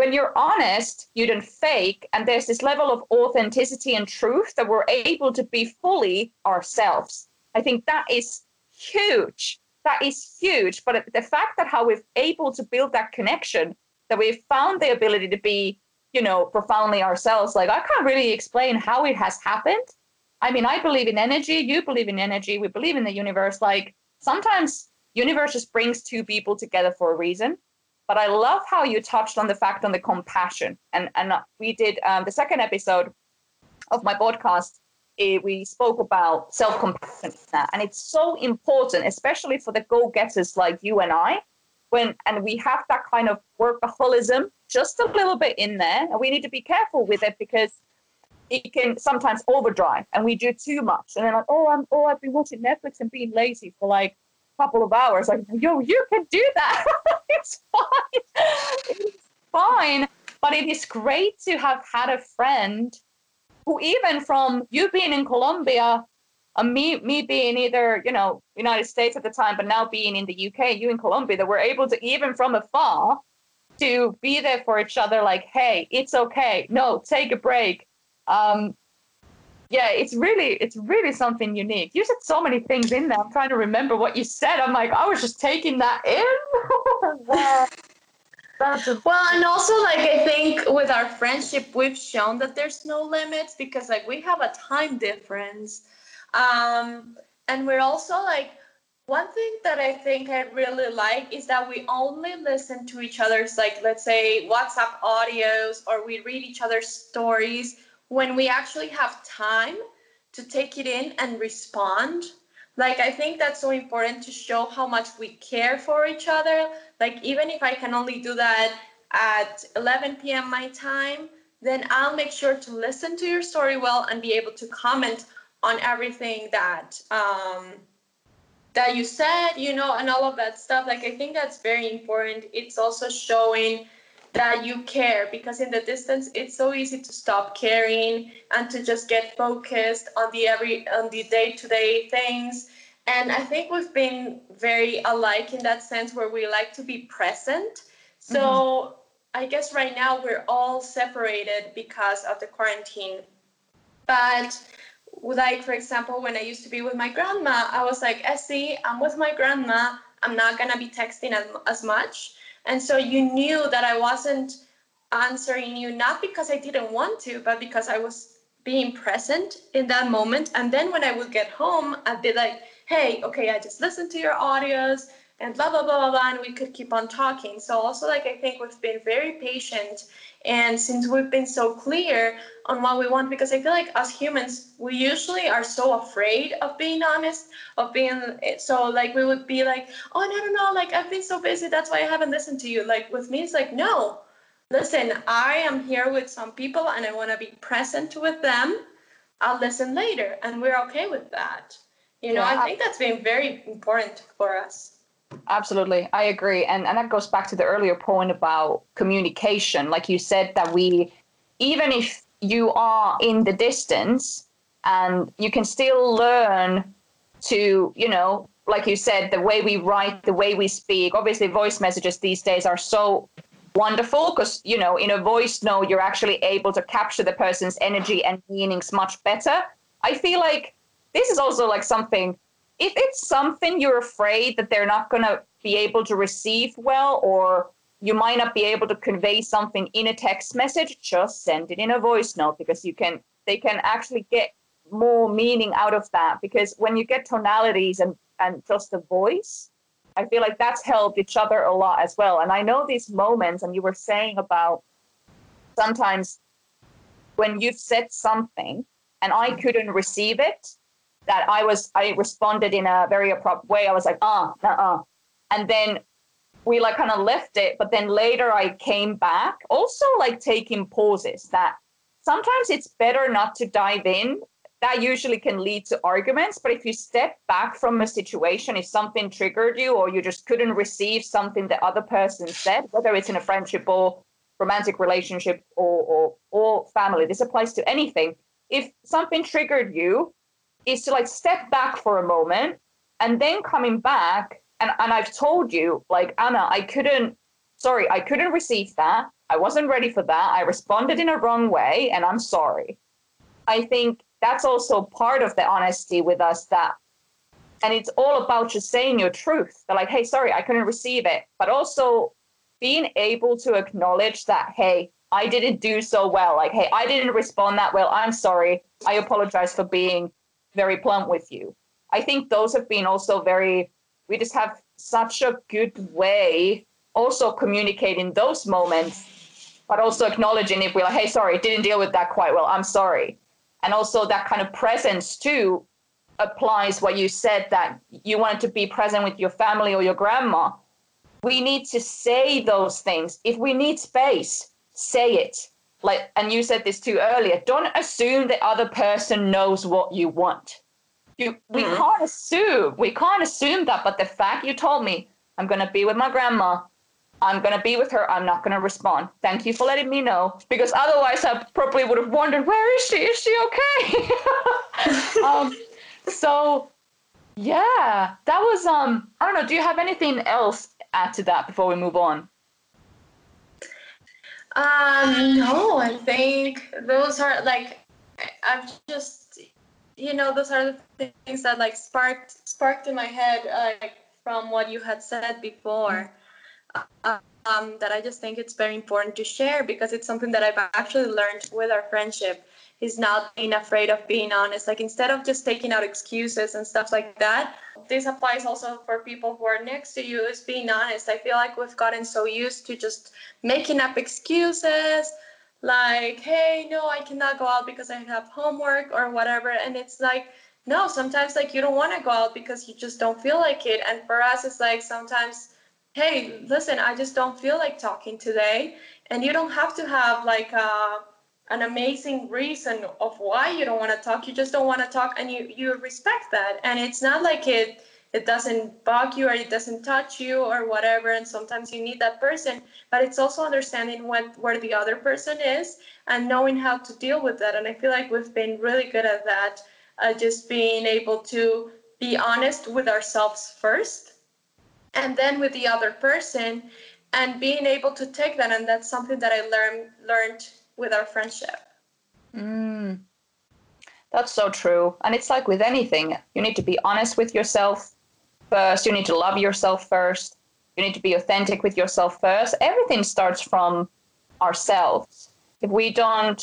S3: when you're honest, you don't fake, and there's this level of authenticity and truth that we're able to be fully ourselves. I think that is huge. That is huge. But the fact that how we've able to build that connection, that we've found the ability to be, you know, profoundly ourselves, like I can't really explain how it has happened. I mean, I believe in energy, you believe in energy, we believe in the universe. Like sometimes universe just brings two people together for a reason but I love how you touched on the fact on the compassion. And, and we did um, the second episode of my podcast. Eh, we spoke about self compassion. And it's so important, especially for the go getters like you and I, when and we have that kind of workaholism just a little bit in there and we need to be careful with it because it can sometimes overdrive and we do too much and then like oh i'm oh i've been watching netflix and being lazy for like couple of hours like yo you can do that. <laughs> It's fine. It's fine. But it is great to have had a friend who even from you being in colombia and me me being either you know united states at the time but now being in the uk you in colombia that we're able to even from afar to be there for each other like hey it's okay. No take a break. Um yeah it's really it's really something unique. You said so many things in there. I'm trying to remember what you said. I'm like i was just taking that in. <laughs> Wow.
S1: well and also like i think with our friendship we've shown that there's no limits because like we have a time difference. Um and we're also like one thing that I think I really like is that we only listen to each other's, like, let's say, WhatsApp audios or we read each other's stories when we actually have time to take it in and respond. Like, I think that's so important to show how much we care for each other. Like, even if I can only do that at 11 p.m. my time, then I'll make sure to listen to your story well and be able to comment on everything that um, that you said, you know, and all of that stuff. Like, I think that's very important. It's also showing that you care because in the distance it's so easy to stop caring and to just get focused on the every on the day-to-day things. And i think we've been very alike in that sense where we like to be present. So mm-hmm. i guess right now we're all separated because of the quarantine. But like for example when i used to be with my grandma i was like essie i'm with my grandma. I'm not going to be texting as, as much and so you knew that i wasn't answering you not because i didn't want to but because i was being present in that moment. And then when i would get home i'd be like hey okay i just listened to your audios and blah blah blah blah blah and we could keep on talking so also like i think we've been very patient and since we've been so clear on what we want, because I feel like as humans, we usually are so afraid of being honest, of being so like we would be like, oh, no, no, no, like I've been so busy, that's why I haven't listened to you. Like with me, it's like, no, listen, I am here with some people and I want to be present with them. I'll listen later, and we're okay with that. You know, yeah, I think that's been very important for us.
S3: Absolutely. I agree. And and that goes back to the earlier point about communication. Like you said that we even if you are in the distance and you can still learn to, you know, like you said, the way we write, the way we speak. Obviously voice messages these days are so wonderful because you know in a voice note you're actually able to capture the person's energy and meanings much better i feel like this is also like something if it's something you're afraid that they're not going to be able to receive well or you might not be able to convey something in a text message just send it in a voice note because you can they can actually get more meaning out of that. Because when you get tonalities and and just a voice i feel like that's helped each other a lot as well. And i know these moments and you were saying about sometimes when you've said something and i couldn't receive it that I was I responded in a very abrupt way. I was like, ah, uh, uh, and then we like kind of left it. But then later I came back, also like taking pauses. That sometimes it's better not to dive in. That usually can lead to arguments. But if you step back from a situation, if something triggered you or you just couldn't receive something the other person said, whether it's in a friendship or romantic relationship or, or, or family, this applies to anything. If something triggered you, is to like step back for a moment and then coming back and, and I've told you, like Ana, I couldn't sorry, I couldn't receive that. I wasn't ready for that. I responded in a wrong way and I'm sorry. I think that's also part of the honesty with us that and it's all about just saying your truth. They're like, hey, sorry, I couldn't receive it. But also being able to acknowledge that, hey, I didn't do so well. Like, hey, I didn't respond that well. I'm sorry. I apologize for being very blunt with you. I think those have been also very, we just have such a good way also communicating those moments, but also acknowledging if we're like, hey, sorry, didn't deal with that quite well. I'm sorry. And also that kind of presence too applies what you said that you wanted to be present with your family or your grandma. we need to say those things. If we need space, say it. Like, and you said this too earlier. Don't assume the other person knows what you want. You, we mm-hmm. can't assume. We can't assume that. But the fact you told me, I'm gonna be with my grandma. I'm gonna be with her. I'm not gonna respond. Thank you for letting me know. Because otherwise, I probably would have wondered, where is she? Is she okay? <laughs> um, so yeah, that was um. I don't know. Do you have anything else add to that before we move on?
S1: Um, no, I think those are like I've just you know those are the things that like sparked sparked in my head like from what you had said before. Um, that I just think it's very important to share because it's something that I've actually learned with our friendship is not being afraid of being honest. Like instead of just taking out excuses and stuff like that, this applies also for people who are next to you is being honest. I feel like we've gotten so used to just making up excuses like, hey, no, I cannot go out because I have homework or whatever. And it's like, no, sometimes like you don't want to go out because you just don't feel like it. And for us, it's like sometimes, hey, listen, I just don't feel like talking today. And you don't have to have like a an amazing reason of why you don't want to talk. You just don't want to talk and you you respect that. And it's not like it it doesn't bug you or it doesn't touch you or whatever and sometimes you need that person but it's also understanding what where the other person is and knowing how to deal with that. And i feel like we've been really good at that uh, just being able to be honest with ourselves first and then with the other person and being able to take that. And that's something that i learned learned with our friendship.
S3: Mm. That's so true. And it's like with anything, you need to be honest with yourself first. You need to love yourself first. You need to be authentic with yourself first. Everything starts from ourselves. If we don't,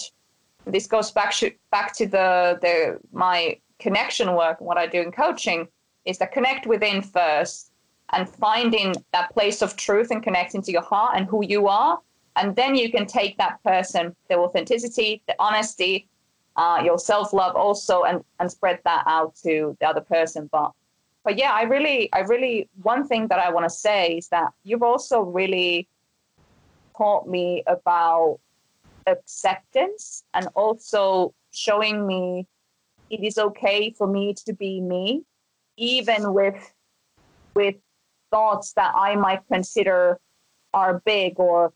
S3: this goes back to, back to the, the my connection work, what I do in coaching, is to connect within first and finding that place of truth and connecting to your heart and who you are and then you can take that person, the authenticity, the honesty, uh, your self love also, and and spread that out to the other person. But but yeah, I really, I really, one thing that I want to say is that you've also really taught me about acceptance and also showing me it is okay for me to be me, even with with thoughts that I might consider are big or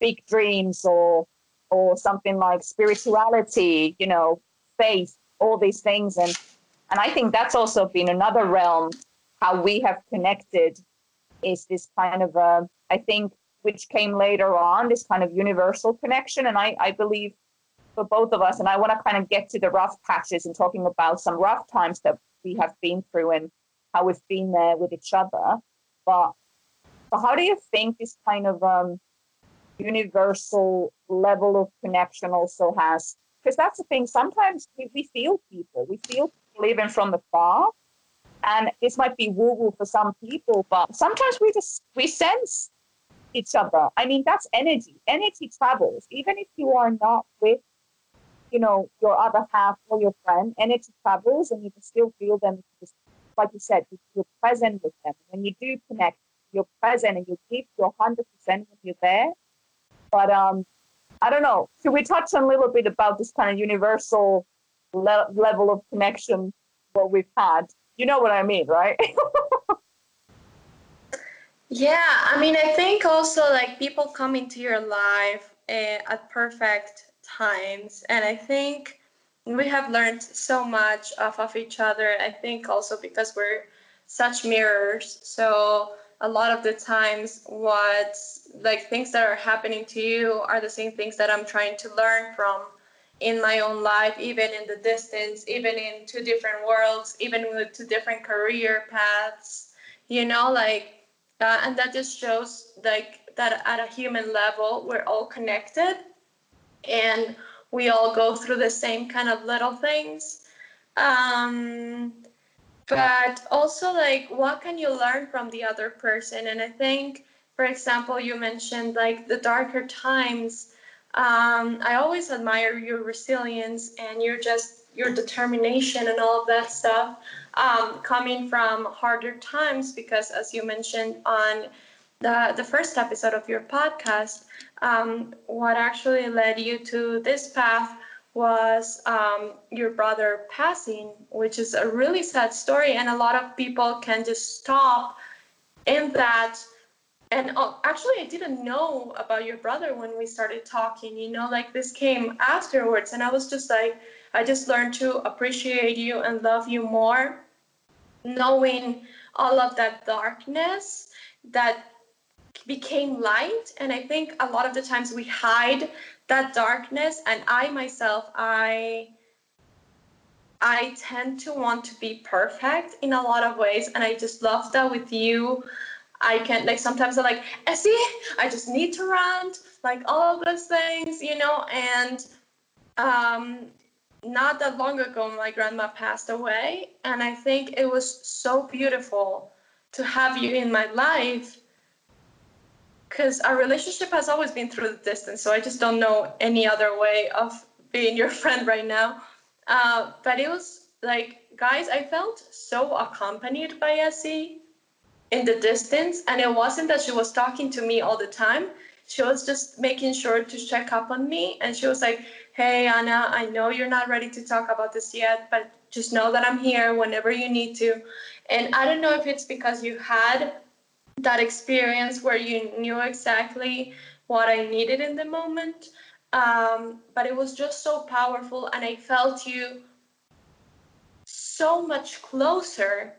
S3: big dreams or or something like spirituality, you know, faith, all these things. And and I think that's also been another realm how we have connected is this kind of a, I think which came later on, this kind of universal connection. And I, I believe for both of us, and I want to kind of get to the rough patches and talking about some rough times that we have been through and how we've been there with each other. But, but how do you think this kind of um, universal level of connection also has because that's the thing sometimes we, we feel people we feel people even from afar and this might be woo woo for some people but sometimes we just we sense each other. I mean that's energy. Energy travels. Even if you are not with you know your other half or your friend energy travels and you can still feel them. Like you said you're present with them. When you do connect you're present and you give your 100% when you're there but um, I don't know. Should we touch on a little bit about this kind of universal le- level of connection what we've had? You know what I mean, right? <laughs>
S1: yeah, I mean, I think also like people come into your life uh, at perfect times, and I think we have learned so much off of each other. I think also because we're such mirrors. So a lot of the times what like things that are happening to you are the same things that i'm trying to learn from in my own life even in the distance even in two different worlds even with two different career paths you know like uh, and that just shows like that at a human level we're all connected and we all go through the same kind of little things. Um, but also like what can you learn from the other person? And i think for example you mentioned like the darker times. Um, i always admire your resilience and your just your determination and all of that stuff um, coming from harder times because as you mentioned on the the first episode of your podcast, um, what actually led you to this path was um, your brother passing, which is a really sad story, and a lot of people can just stop in that. And uh, actually, I didn't know about your brother when we started talking. You know, like this came afterwards, and I was just like, I just learned to appreciate you and love you more, knowing all of that darkness that became light. And i think a lot of the times we hide that darkness. And i myself i i tend to want to be perfect in a lot of ways. And i just love that with you. I can like sometimes i'm like essie i just need to rant like all of those things you know? And um not that long ago my grandma passed away. And i think it was so beautiful to have you in my life because our relationship has always been through the distance so i just don't know any other way of being your <laughs> friend right now. Uh, but it was like guys i felt so accompanied by essie in the distance and it wasn't that she was talking to me all the time. She was just making sure to check up on me and she was like hey ana i know you're not ready to talk about this yet but just know that i'm here whenever you need to. And i don't know if it's because you had that experience where you knew exactly what I needed in the moment. Um, but it was just so powerful, and I felt you so much closer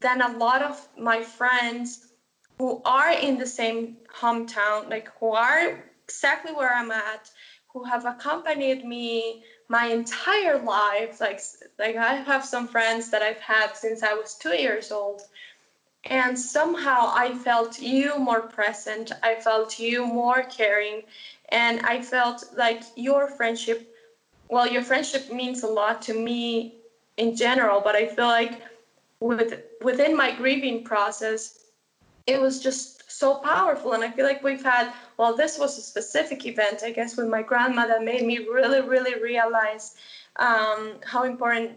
S1: than a lot of my friends who are in the same hometown, like who are exactly where I'm at, who have accompanied me my entire life. Like, like I have some friends that I've had since I was two years old and somehow I felt you more present. I felt you more caring. And I felt like your friendship, well, your friendship means a lot to me in general, but I feel like with within my grieving process, it was just so powerful. And I feel like we've had, well, this was a specific event, I guess, with my grandmother made me really, really realize um, how important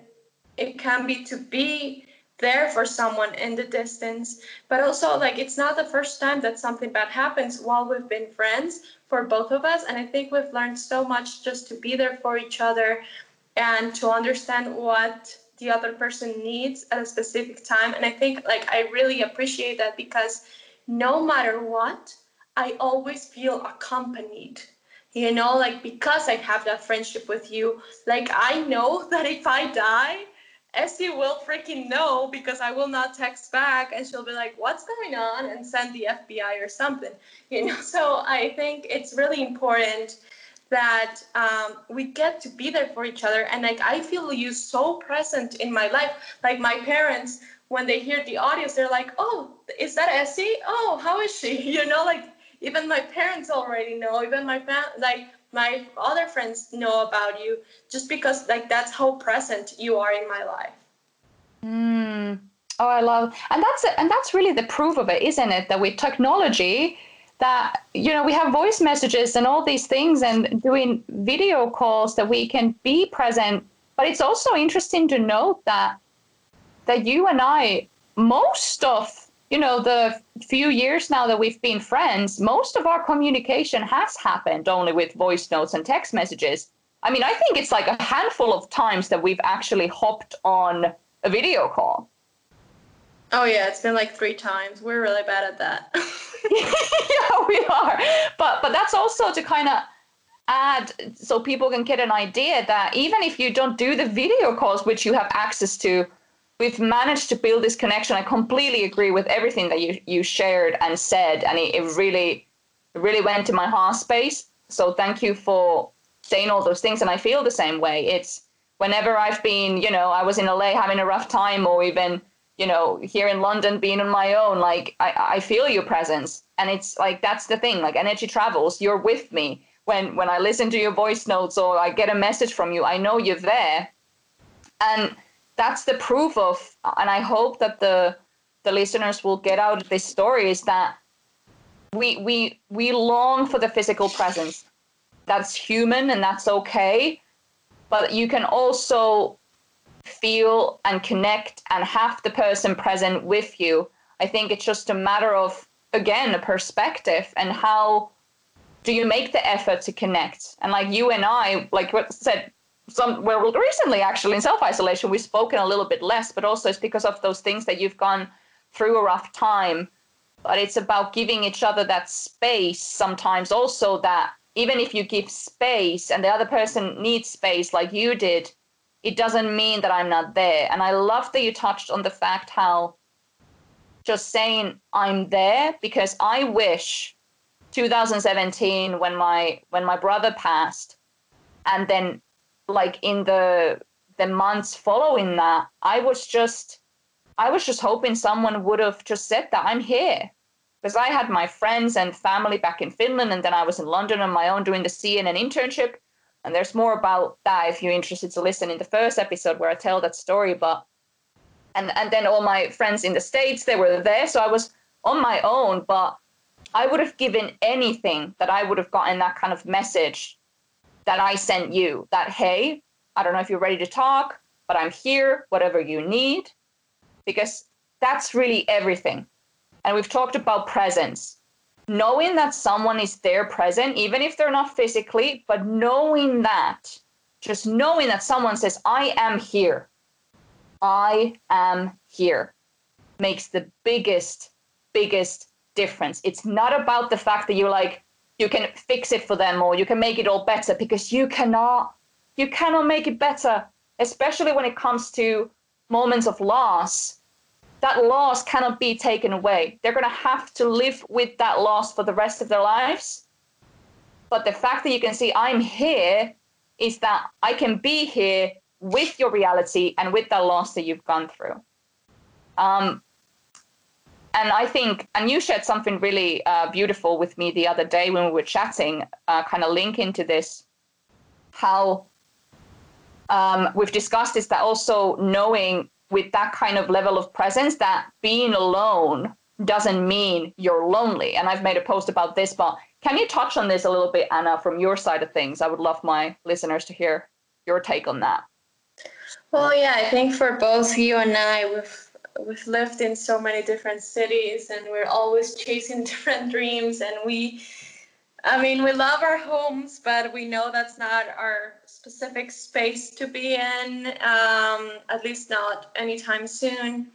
S1: it can be to be there for someone in the distance. But also like it's not the first time that something bad happens while we've been friends for both of us. And i think we've learned so much just to be there for each other and to understand what the other person needs at a specific time. And i think like i really appreciate that because no matter what i always feel accompanied. You know like because i have that friendship with you like i know <laughs> that if i die Essie will freaking know because I will not text back and she'll be like, what's going on? And send the FBI or something. You know, <laughs> so I think it's really important that um, we get to be there for each other. And like I feel you so present in my life. Like my parents, when they hear the audios, they're like, oh, is that Essie? Oh, how is she? <laughs> You know, like even my parents already know, even my fam- like my other friends know about you just because like that's how present you are in my life.
S3: Mm. oh i love and that's and that's really the proof of it isn't it? That with technology that you know we have voice messages and all these things and doing video calls that we can be present. But it's also interesting to note that that you and i most of you know, the few years now that we've been friends, most of our communication has happened only with voice notes and text messages. I mean, I think it's like a handful of times that we've actually hopped on a video call.
S1: Oh yeah, it's been like three times. We're really bad at that. <laughs>
S3: yeah, we are. But but that's also to kind of add so people can get an idea that even if you don't do the video calls which you have access to, we've managed to build this connection. I completely agree with everything that you you shared and said, and it, it really really went to my heart space. So thank you for saying all those things. And I feel the same way. It's whenever I've been, you know, I was in LA having a rough time, or even you know here in London being on my own, like I I feel your presence, and it's like that's the thing. Like energy travels. You're with me when when I listen to your voice notes or I get a message from you. I know you're there, and that's the proof of and i hope that the the listeners will get out of this story is that we we we long for the physical presence. That's human and that's okay but you can also feel and connect and have the person present with you. I think it's just a matter of again a perspective and how do you make the effort to connect? And like you and i like what said some well recently actually in self-isolation we've spoken a little bit less but also it's because of those things that you've gone through a rough time. But it's about giving each other that space sometimes also that even if you give space and the other person needs space like you did it doesn't mean that i'm not there. And i love that you touched on the fact how just saying i'm there because i wish 2017 when my when my brother passed and then like in the the months following that i was just i was just hoping someone would have just said that i'm here. Because i had my friends and family back in finland and then i was in london on my own doing the cnn internship. And there's more about that if you're interested to listen in the first episode where i tell that story but and and then all my friends in the states they were there so i was on my own but i would have given anything that i would have gotten that kind of message that I sent you that, hey, I don't know if you're ready to talk, but I'm here, whatever you need, because that's really everything. And we've talked about presence. Knowing that someone is there present, even if they're not physically, but knowing that, just knowing that someone says, I am here, I am here, makes the biggest, biggest difference. It's not about the fact that you're like, you can fix it for them or you can make it all better because you cannot you cannot make it better especially when it comes to moments of loss. That loss cannot be taken away. They're going to have to live with that loss for the rest of their lives. But the fact that you can see i'm here is that i can be here with your reality and with that loss that you've gone through. Um, and I think, and you shared something really uh, beautiful with me the other day when we were chatting, uh, kind of link into this, how um, we've discussed is that also knowing with that kind of level of presence that being alone doesn't mean you're lonely. And I've made a post about this, but can you touch on this a little bit, Ana, from your side of things? I would love my listeners to hear your take on that.
S1: Well, yeah, I think for both you and I, we've we've lived in so many different cities and we're always chasing <laughs> different dreams and we I mean, we love our homes, but we know that's not our specific space to be in, um, at least not anytime soon.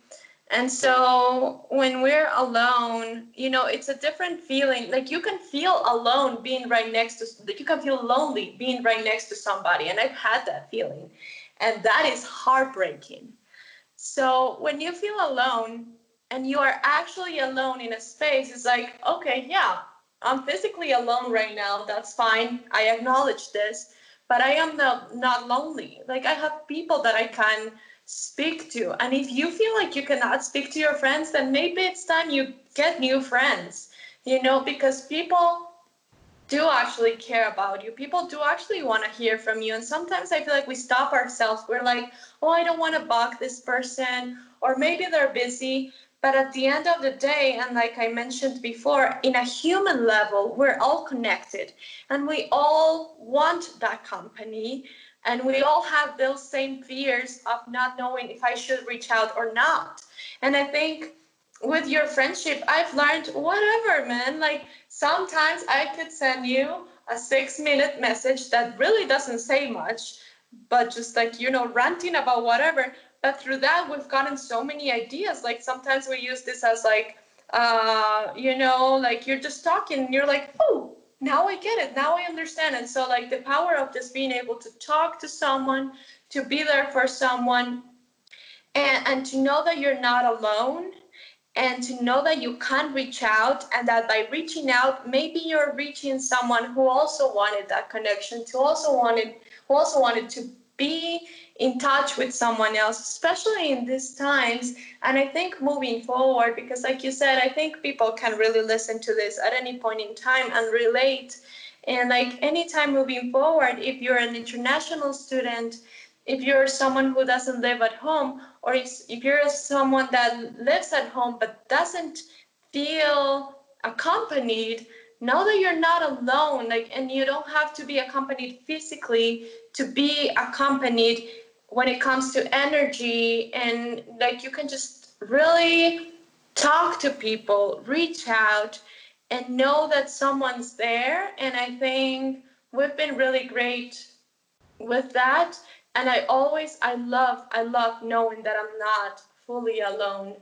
S1: And so when we're alone, you know, it's a different feeling. Like you can feel alone being right next to, you can feel lonely being right next to somebody. And I've had that feeling. And that is heartbreaking. So when you feel alone and you are actually alone in a space, it's like, okay, yeah, I'm physically alone right now. That's fine. I acknowledge this, but I am not, not lonely. Like I have people that I can speak to. And if you feel like you cannot speak to your friends, then maybe it's time you get new friends, you know, because people do actually care about you. People do actually want to hear from you. And sometimes I feel like we stop ourselves. We're like, oh, I don't want to bug this person, or maybe they're busy. But at the end of the day, and like I mentioned before, in a human level, we're all connected and we all want that company. And we all have those same fears of not knowing if I should reach out or not. And I think with your friendship, I've learned whatever, man. Like sometimes I could send you a six minute message that really doesn't say much, but just like, you know, ranting about whatever. But through that, we've gotten so many ideas. Like sometimes we use this as like, uh, you know, like you're just talking and you're like, oh, now I get it. Now I understand. And so, like, the power of just being able to talk to someone, to be there for someone, and, and to know that you're not alone and to know that you can reach out and that by reaching out maybe you're reaching someone who also wanted that connection to also wanted who also wanted to be in touch with someone else especially in these times. And i think moving forward because like you said i think people can really listen to this at any point in time and relate. And like anytime moving forward if you're an international student if you're someone who doesn't live at home or if, if you're someone that lives at home but doesn't feel accompanied know that you're not alone like and you don't have to be accompanied physically to be accompanied when it comes to energy and like you can just really talk to people, reach out, and know that someone's there. And I think we've been really great with that. And I always, I love, I love knowing that I'm not fully alone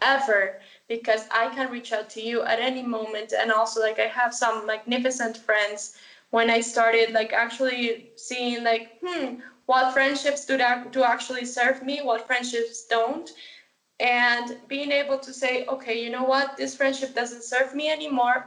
S1: ever because I can reach out to you at any moment. And also, like, I have some magnificent friends when I started, like, actually seeing, like, hmm, what friendships do, that, do actually serve me, what friendships don't and being able to say, okay, you know what, this friendship doesn't serve me anymore.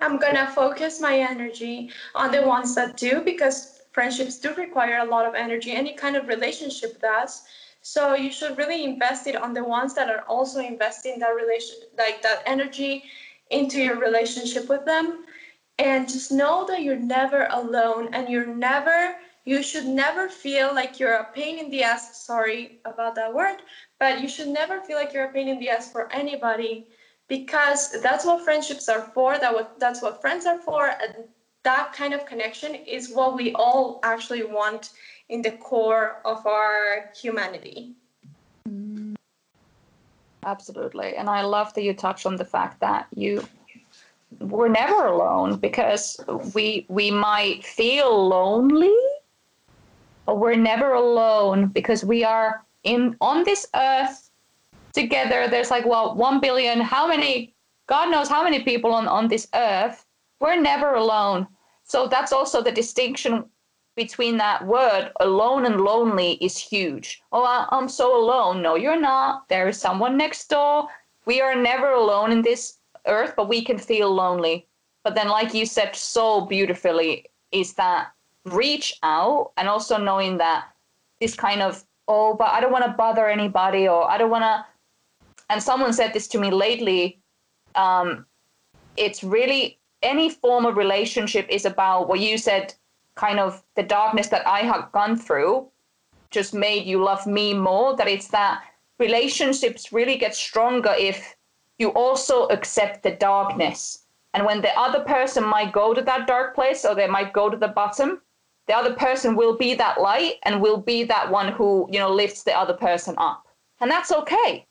S1: I'm gonna focus my energy on the ones that do because friendships do require a lot of energy. Any kind of relationship does. So you should really invest it on the ones that are also investing that relation, like that energy, into your relationship with them, and just know that you're never alone and you're never you should never feel like you're a pain in the ass sorry about that word but you should never feel like you're a pain in the ass for anybody because that's what friendships are for that what that's what friends are for and that kind of connection is what we all actually want in the core of our humanity
S3: absolutely and i love that you touch on the fact that you we're never alone because we we might feel lonely but we're never alone because we are in on this earth together. There's like well, one billion. How many? God knows how many people on on this earth. We're never alone. So that's also the distinction between that word alone and lonely is huge. Oh, I'm so alone. No, you're not. There is someone next door. We are never alone in this earth, but we can feel lonely. But then, like you said so beautifully, is that reach out and also knowing that this kind of oh but i don't want to bother anybody or i don't want to and someone said this to me lately um, it's really any form of relationship is about what you said kind of the darkness that i had gone through just made you love me more. That it's that relationships really get stronger if you also accept the darkness. And when the other person might go to that dark place or they might go to the bottom the other person will be that light and will be that one who you know lifts the other person up. And that's okay.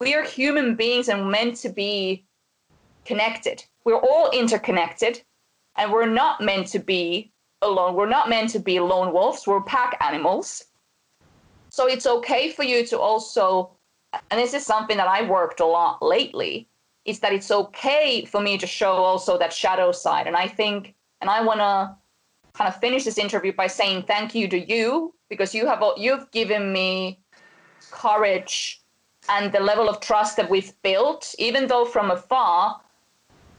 S3: We are human beings and meant to be connected we're all interconnected and we're not meant to be alone. We're not meant to be lone wolves. We're pack animals. So it's okay for you to also and this is something that i worked a lot lately is that it's okay for me to show also that shadow side. And i think and i want to kind of finish this interview by saying thank you to you because you have you've given me courage and the level of trust that we've built, even though from afar,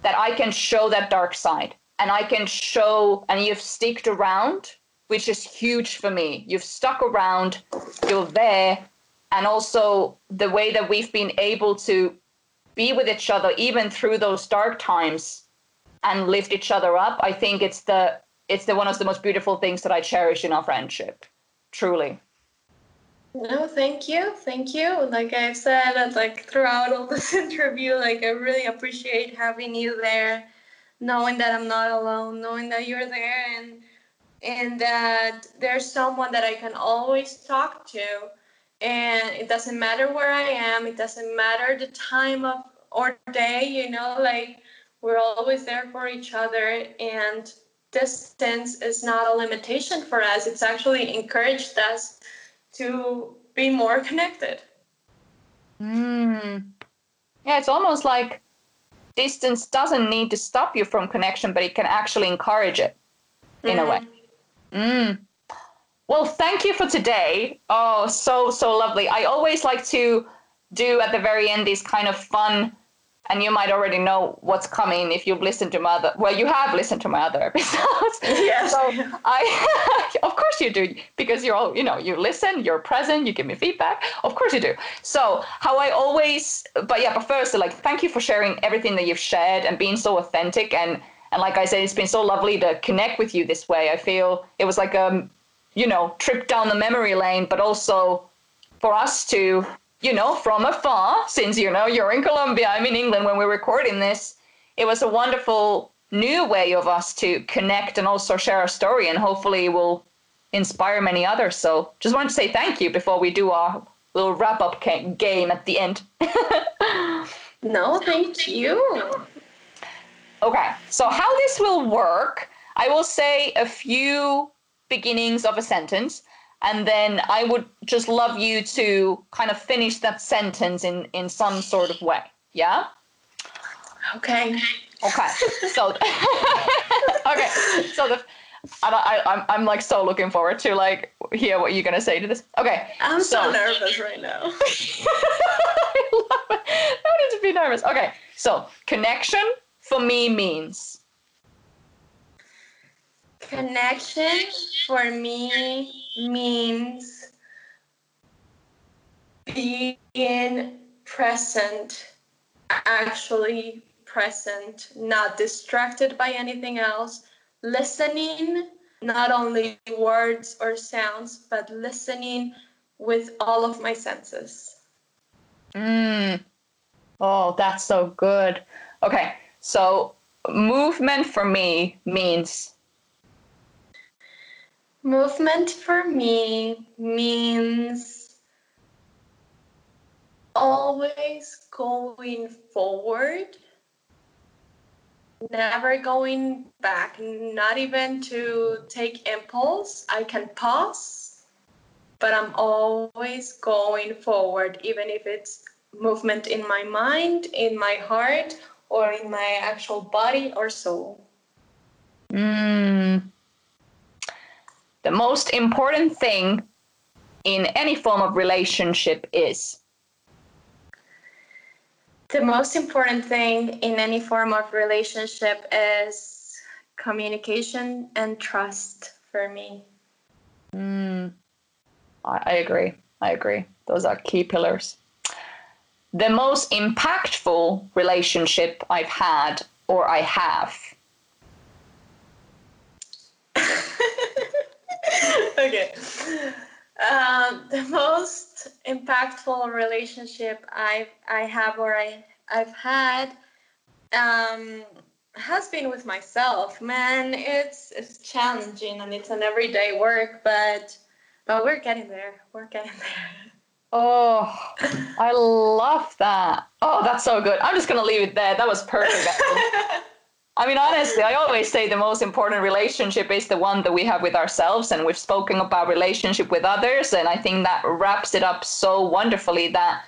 S3: that I can show that dark side and I can show, and you've sticked around, which is huge for me. You've stuck around, you're there, and also the way that we've been able to be with each other even through those dark times and lift each other up. I think it's the it's the one of the most beautiful things that I cherish in our friendship. Truly.
S1: No, thank you. Thank you. Like I've said, uh, like throughout all <laughs> this interview, like I really appreciate having you there, knowing that I'm not alone, knowing that you're there and and that there's someone that I can always talk to. And it doesn't matter where I am, it doesn't matter the time of or day, you know, like we're always there for each other and distance is not a limitation for us. It's actually encouraged us to be more connected.
S3: Mm. Yeah, it's almost like distance doesn't need to stop you from connection, but it can actually encourage it in mm. a way. Mm. Well, thank you for today. Oh, so, so lovely. I always like to do at the very end these kind of fun and you might already know what's coming if you've listened to my other well you have listened to my other <laughs> episodes.
S1: Yes.
S3: So i <laughs> of course you do because you're all you know you listen you're present you give me feedback. Of course you do. So how i always but yeah but first like thank you for sharing everything that you've shared and being so authentic. And and like i said it's been so lovely to connect with you this way. I feel it was like a you know trip down the memory lane but also for us to you know, from afar, since you know you're in Colombia, I'm in England when we're recording this. It was a wonderful new way of us to connect and also share our story, and hopefully will inspire many others. So, just want to say thank you before we do our little wrap up game at the end. <laughs>
S1: No, thank you.
S3: Okay, so how this will work, I will say a few beginnings of a sentence, and then I would just love you to kind of finish that sentence in, in some sort of way. Yeah?
S1: Okay.
S3: Okay. So <laughs> okay. So the and I, I, am I'm like so looking forward to like hear what you're gonna say to this. Okay.
S1: I'm so, so nervous right now. <laughs>
S3: I love it. No need to be nervous. Okay. So connection for me means
S1: connection for me means being present actually present not distracted by anything else listening not only words or sounds but listening with all of my senses
S3: mm. oh that's so good Okay, so movement for me means.
S1: Movement for me means always going forward, never going back, not even to take impulse. I can pause, but I'm always going forward, even if it's movement in my mind, in my heart, or in my actual body or soul?
S3: Mm. The most important thing in any form of relationship is?
S1: The most important thing in any form of relationship is communication and trust for me.
S3: Mm. I, I agree. I agree. Those are key pillars the most impactful relationship I've had or I have? <laughs>
S1: okay. Um, the most impactful relationship I've I have or I I've had um, has been with myself. Man, it's it's challenging and it's an everyday work, but but we're getting there. We're getting there.
S3: Oh, I love that. Oh, that's so good. I'm just going to leave it there. That was perfect. <laughs> I mean, honestly, I always say the most important relationship is the one that we have with ourselves. And we've spoken about relationship with others. And I think that wraps it up so wonderfully that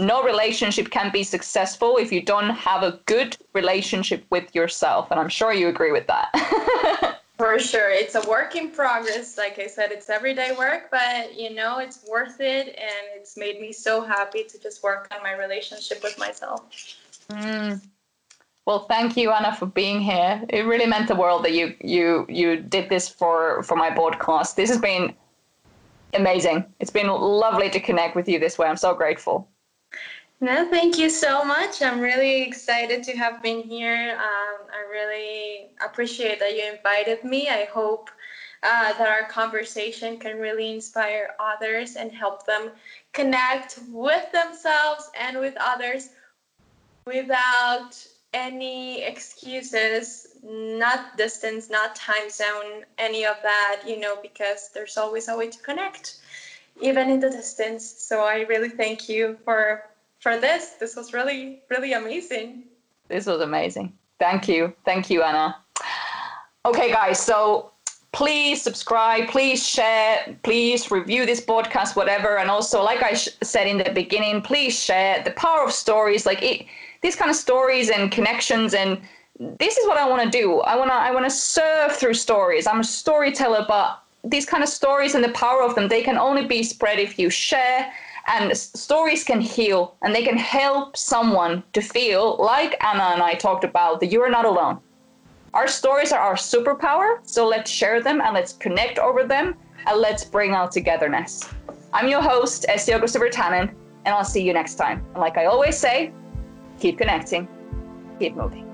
S3: no relationship can be successful if you don't have a good relationship with yourself. And I'm sure you agree with that. <laughs>
S1: For sure. It's a work in progress. Like I said, it's everyday work, but you know, it's worth it. And it's made me so happy to just work on my relationship with myself.
S3: Mm. Well, thank you, Ana, for being here. It really meant the world that you you you did this for for my podcast. This has been amazing. It's been lovely to connect with you this way. I'm so grateful.
S1: No, thank you so much. I'm really excited to have been here. Um, I really appreciate that you invited me. I hope uh, that our conversation can really inspire others and help them connect with themselves and with others without any excuses, not distance, not time zone, any of that, you know, because there's always a way to connect, even in the distance. So I really thank you for for this. This was really, really amazing.
S3: This was amazing. Thank you. Thank you, Ana. Okay, guys. So please subscribe, please share, please review this podcast, whatever. And also, like I sh- said in the beginning, please share the power of stories, like it, these kind of stories and connections. And this is what I want to do. I wanna, I wanna serve through stories. I'm a storyteller, but these kind of stories and the power of them, they can only be spread if you share and stories can heal and they can help someone to feel like Ana and I talked about that you are not alone. Our stories are our superpower, so let's share them and let's connect over them and let's bring out togetherness. I'm your host, Esty Augusta Virtanen, and I'll see you next time. And like I always say, keep connecting, keep moving.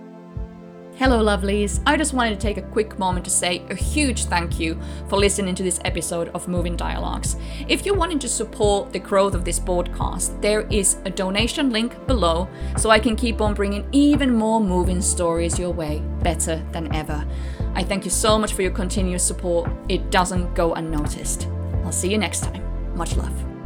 S2: Hello, lovelies. I just wanted to take a quick moment to say a huge thank you for listening to this episode of Moving Dialogues. If you wanted to support the growth of this podcast, there is a donation link below so I can keep on bringing even more moving stories your way better than ever. I thank you so much for your continuous support. It doesn't go unnoticed. I'll see you next time. Much love.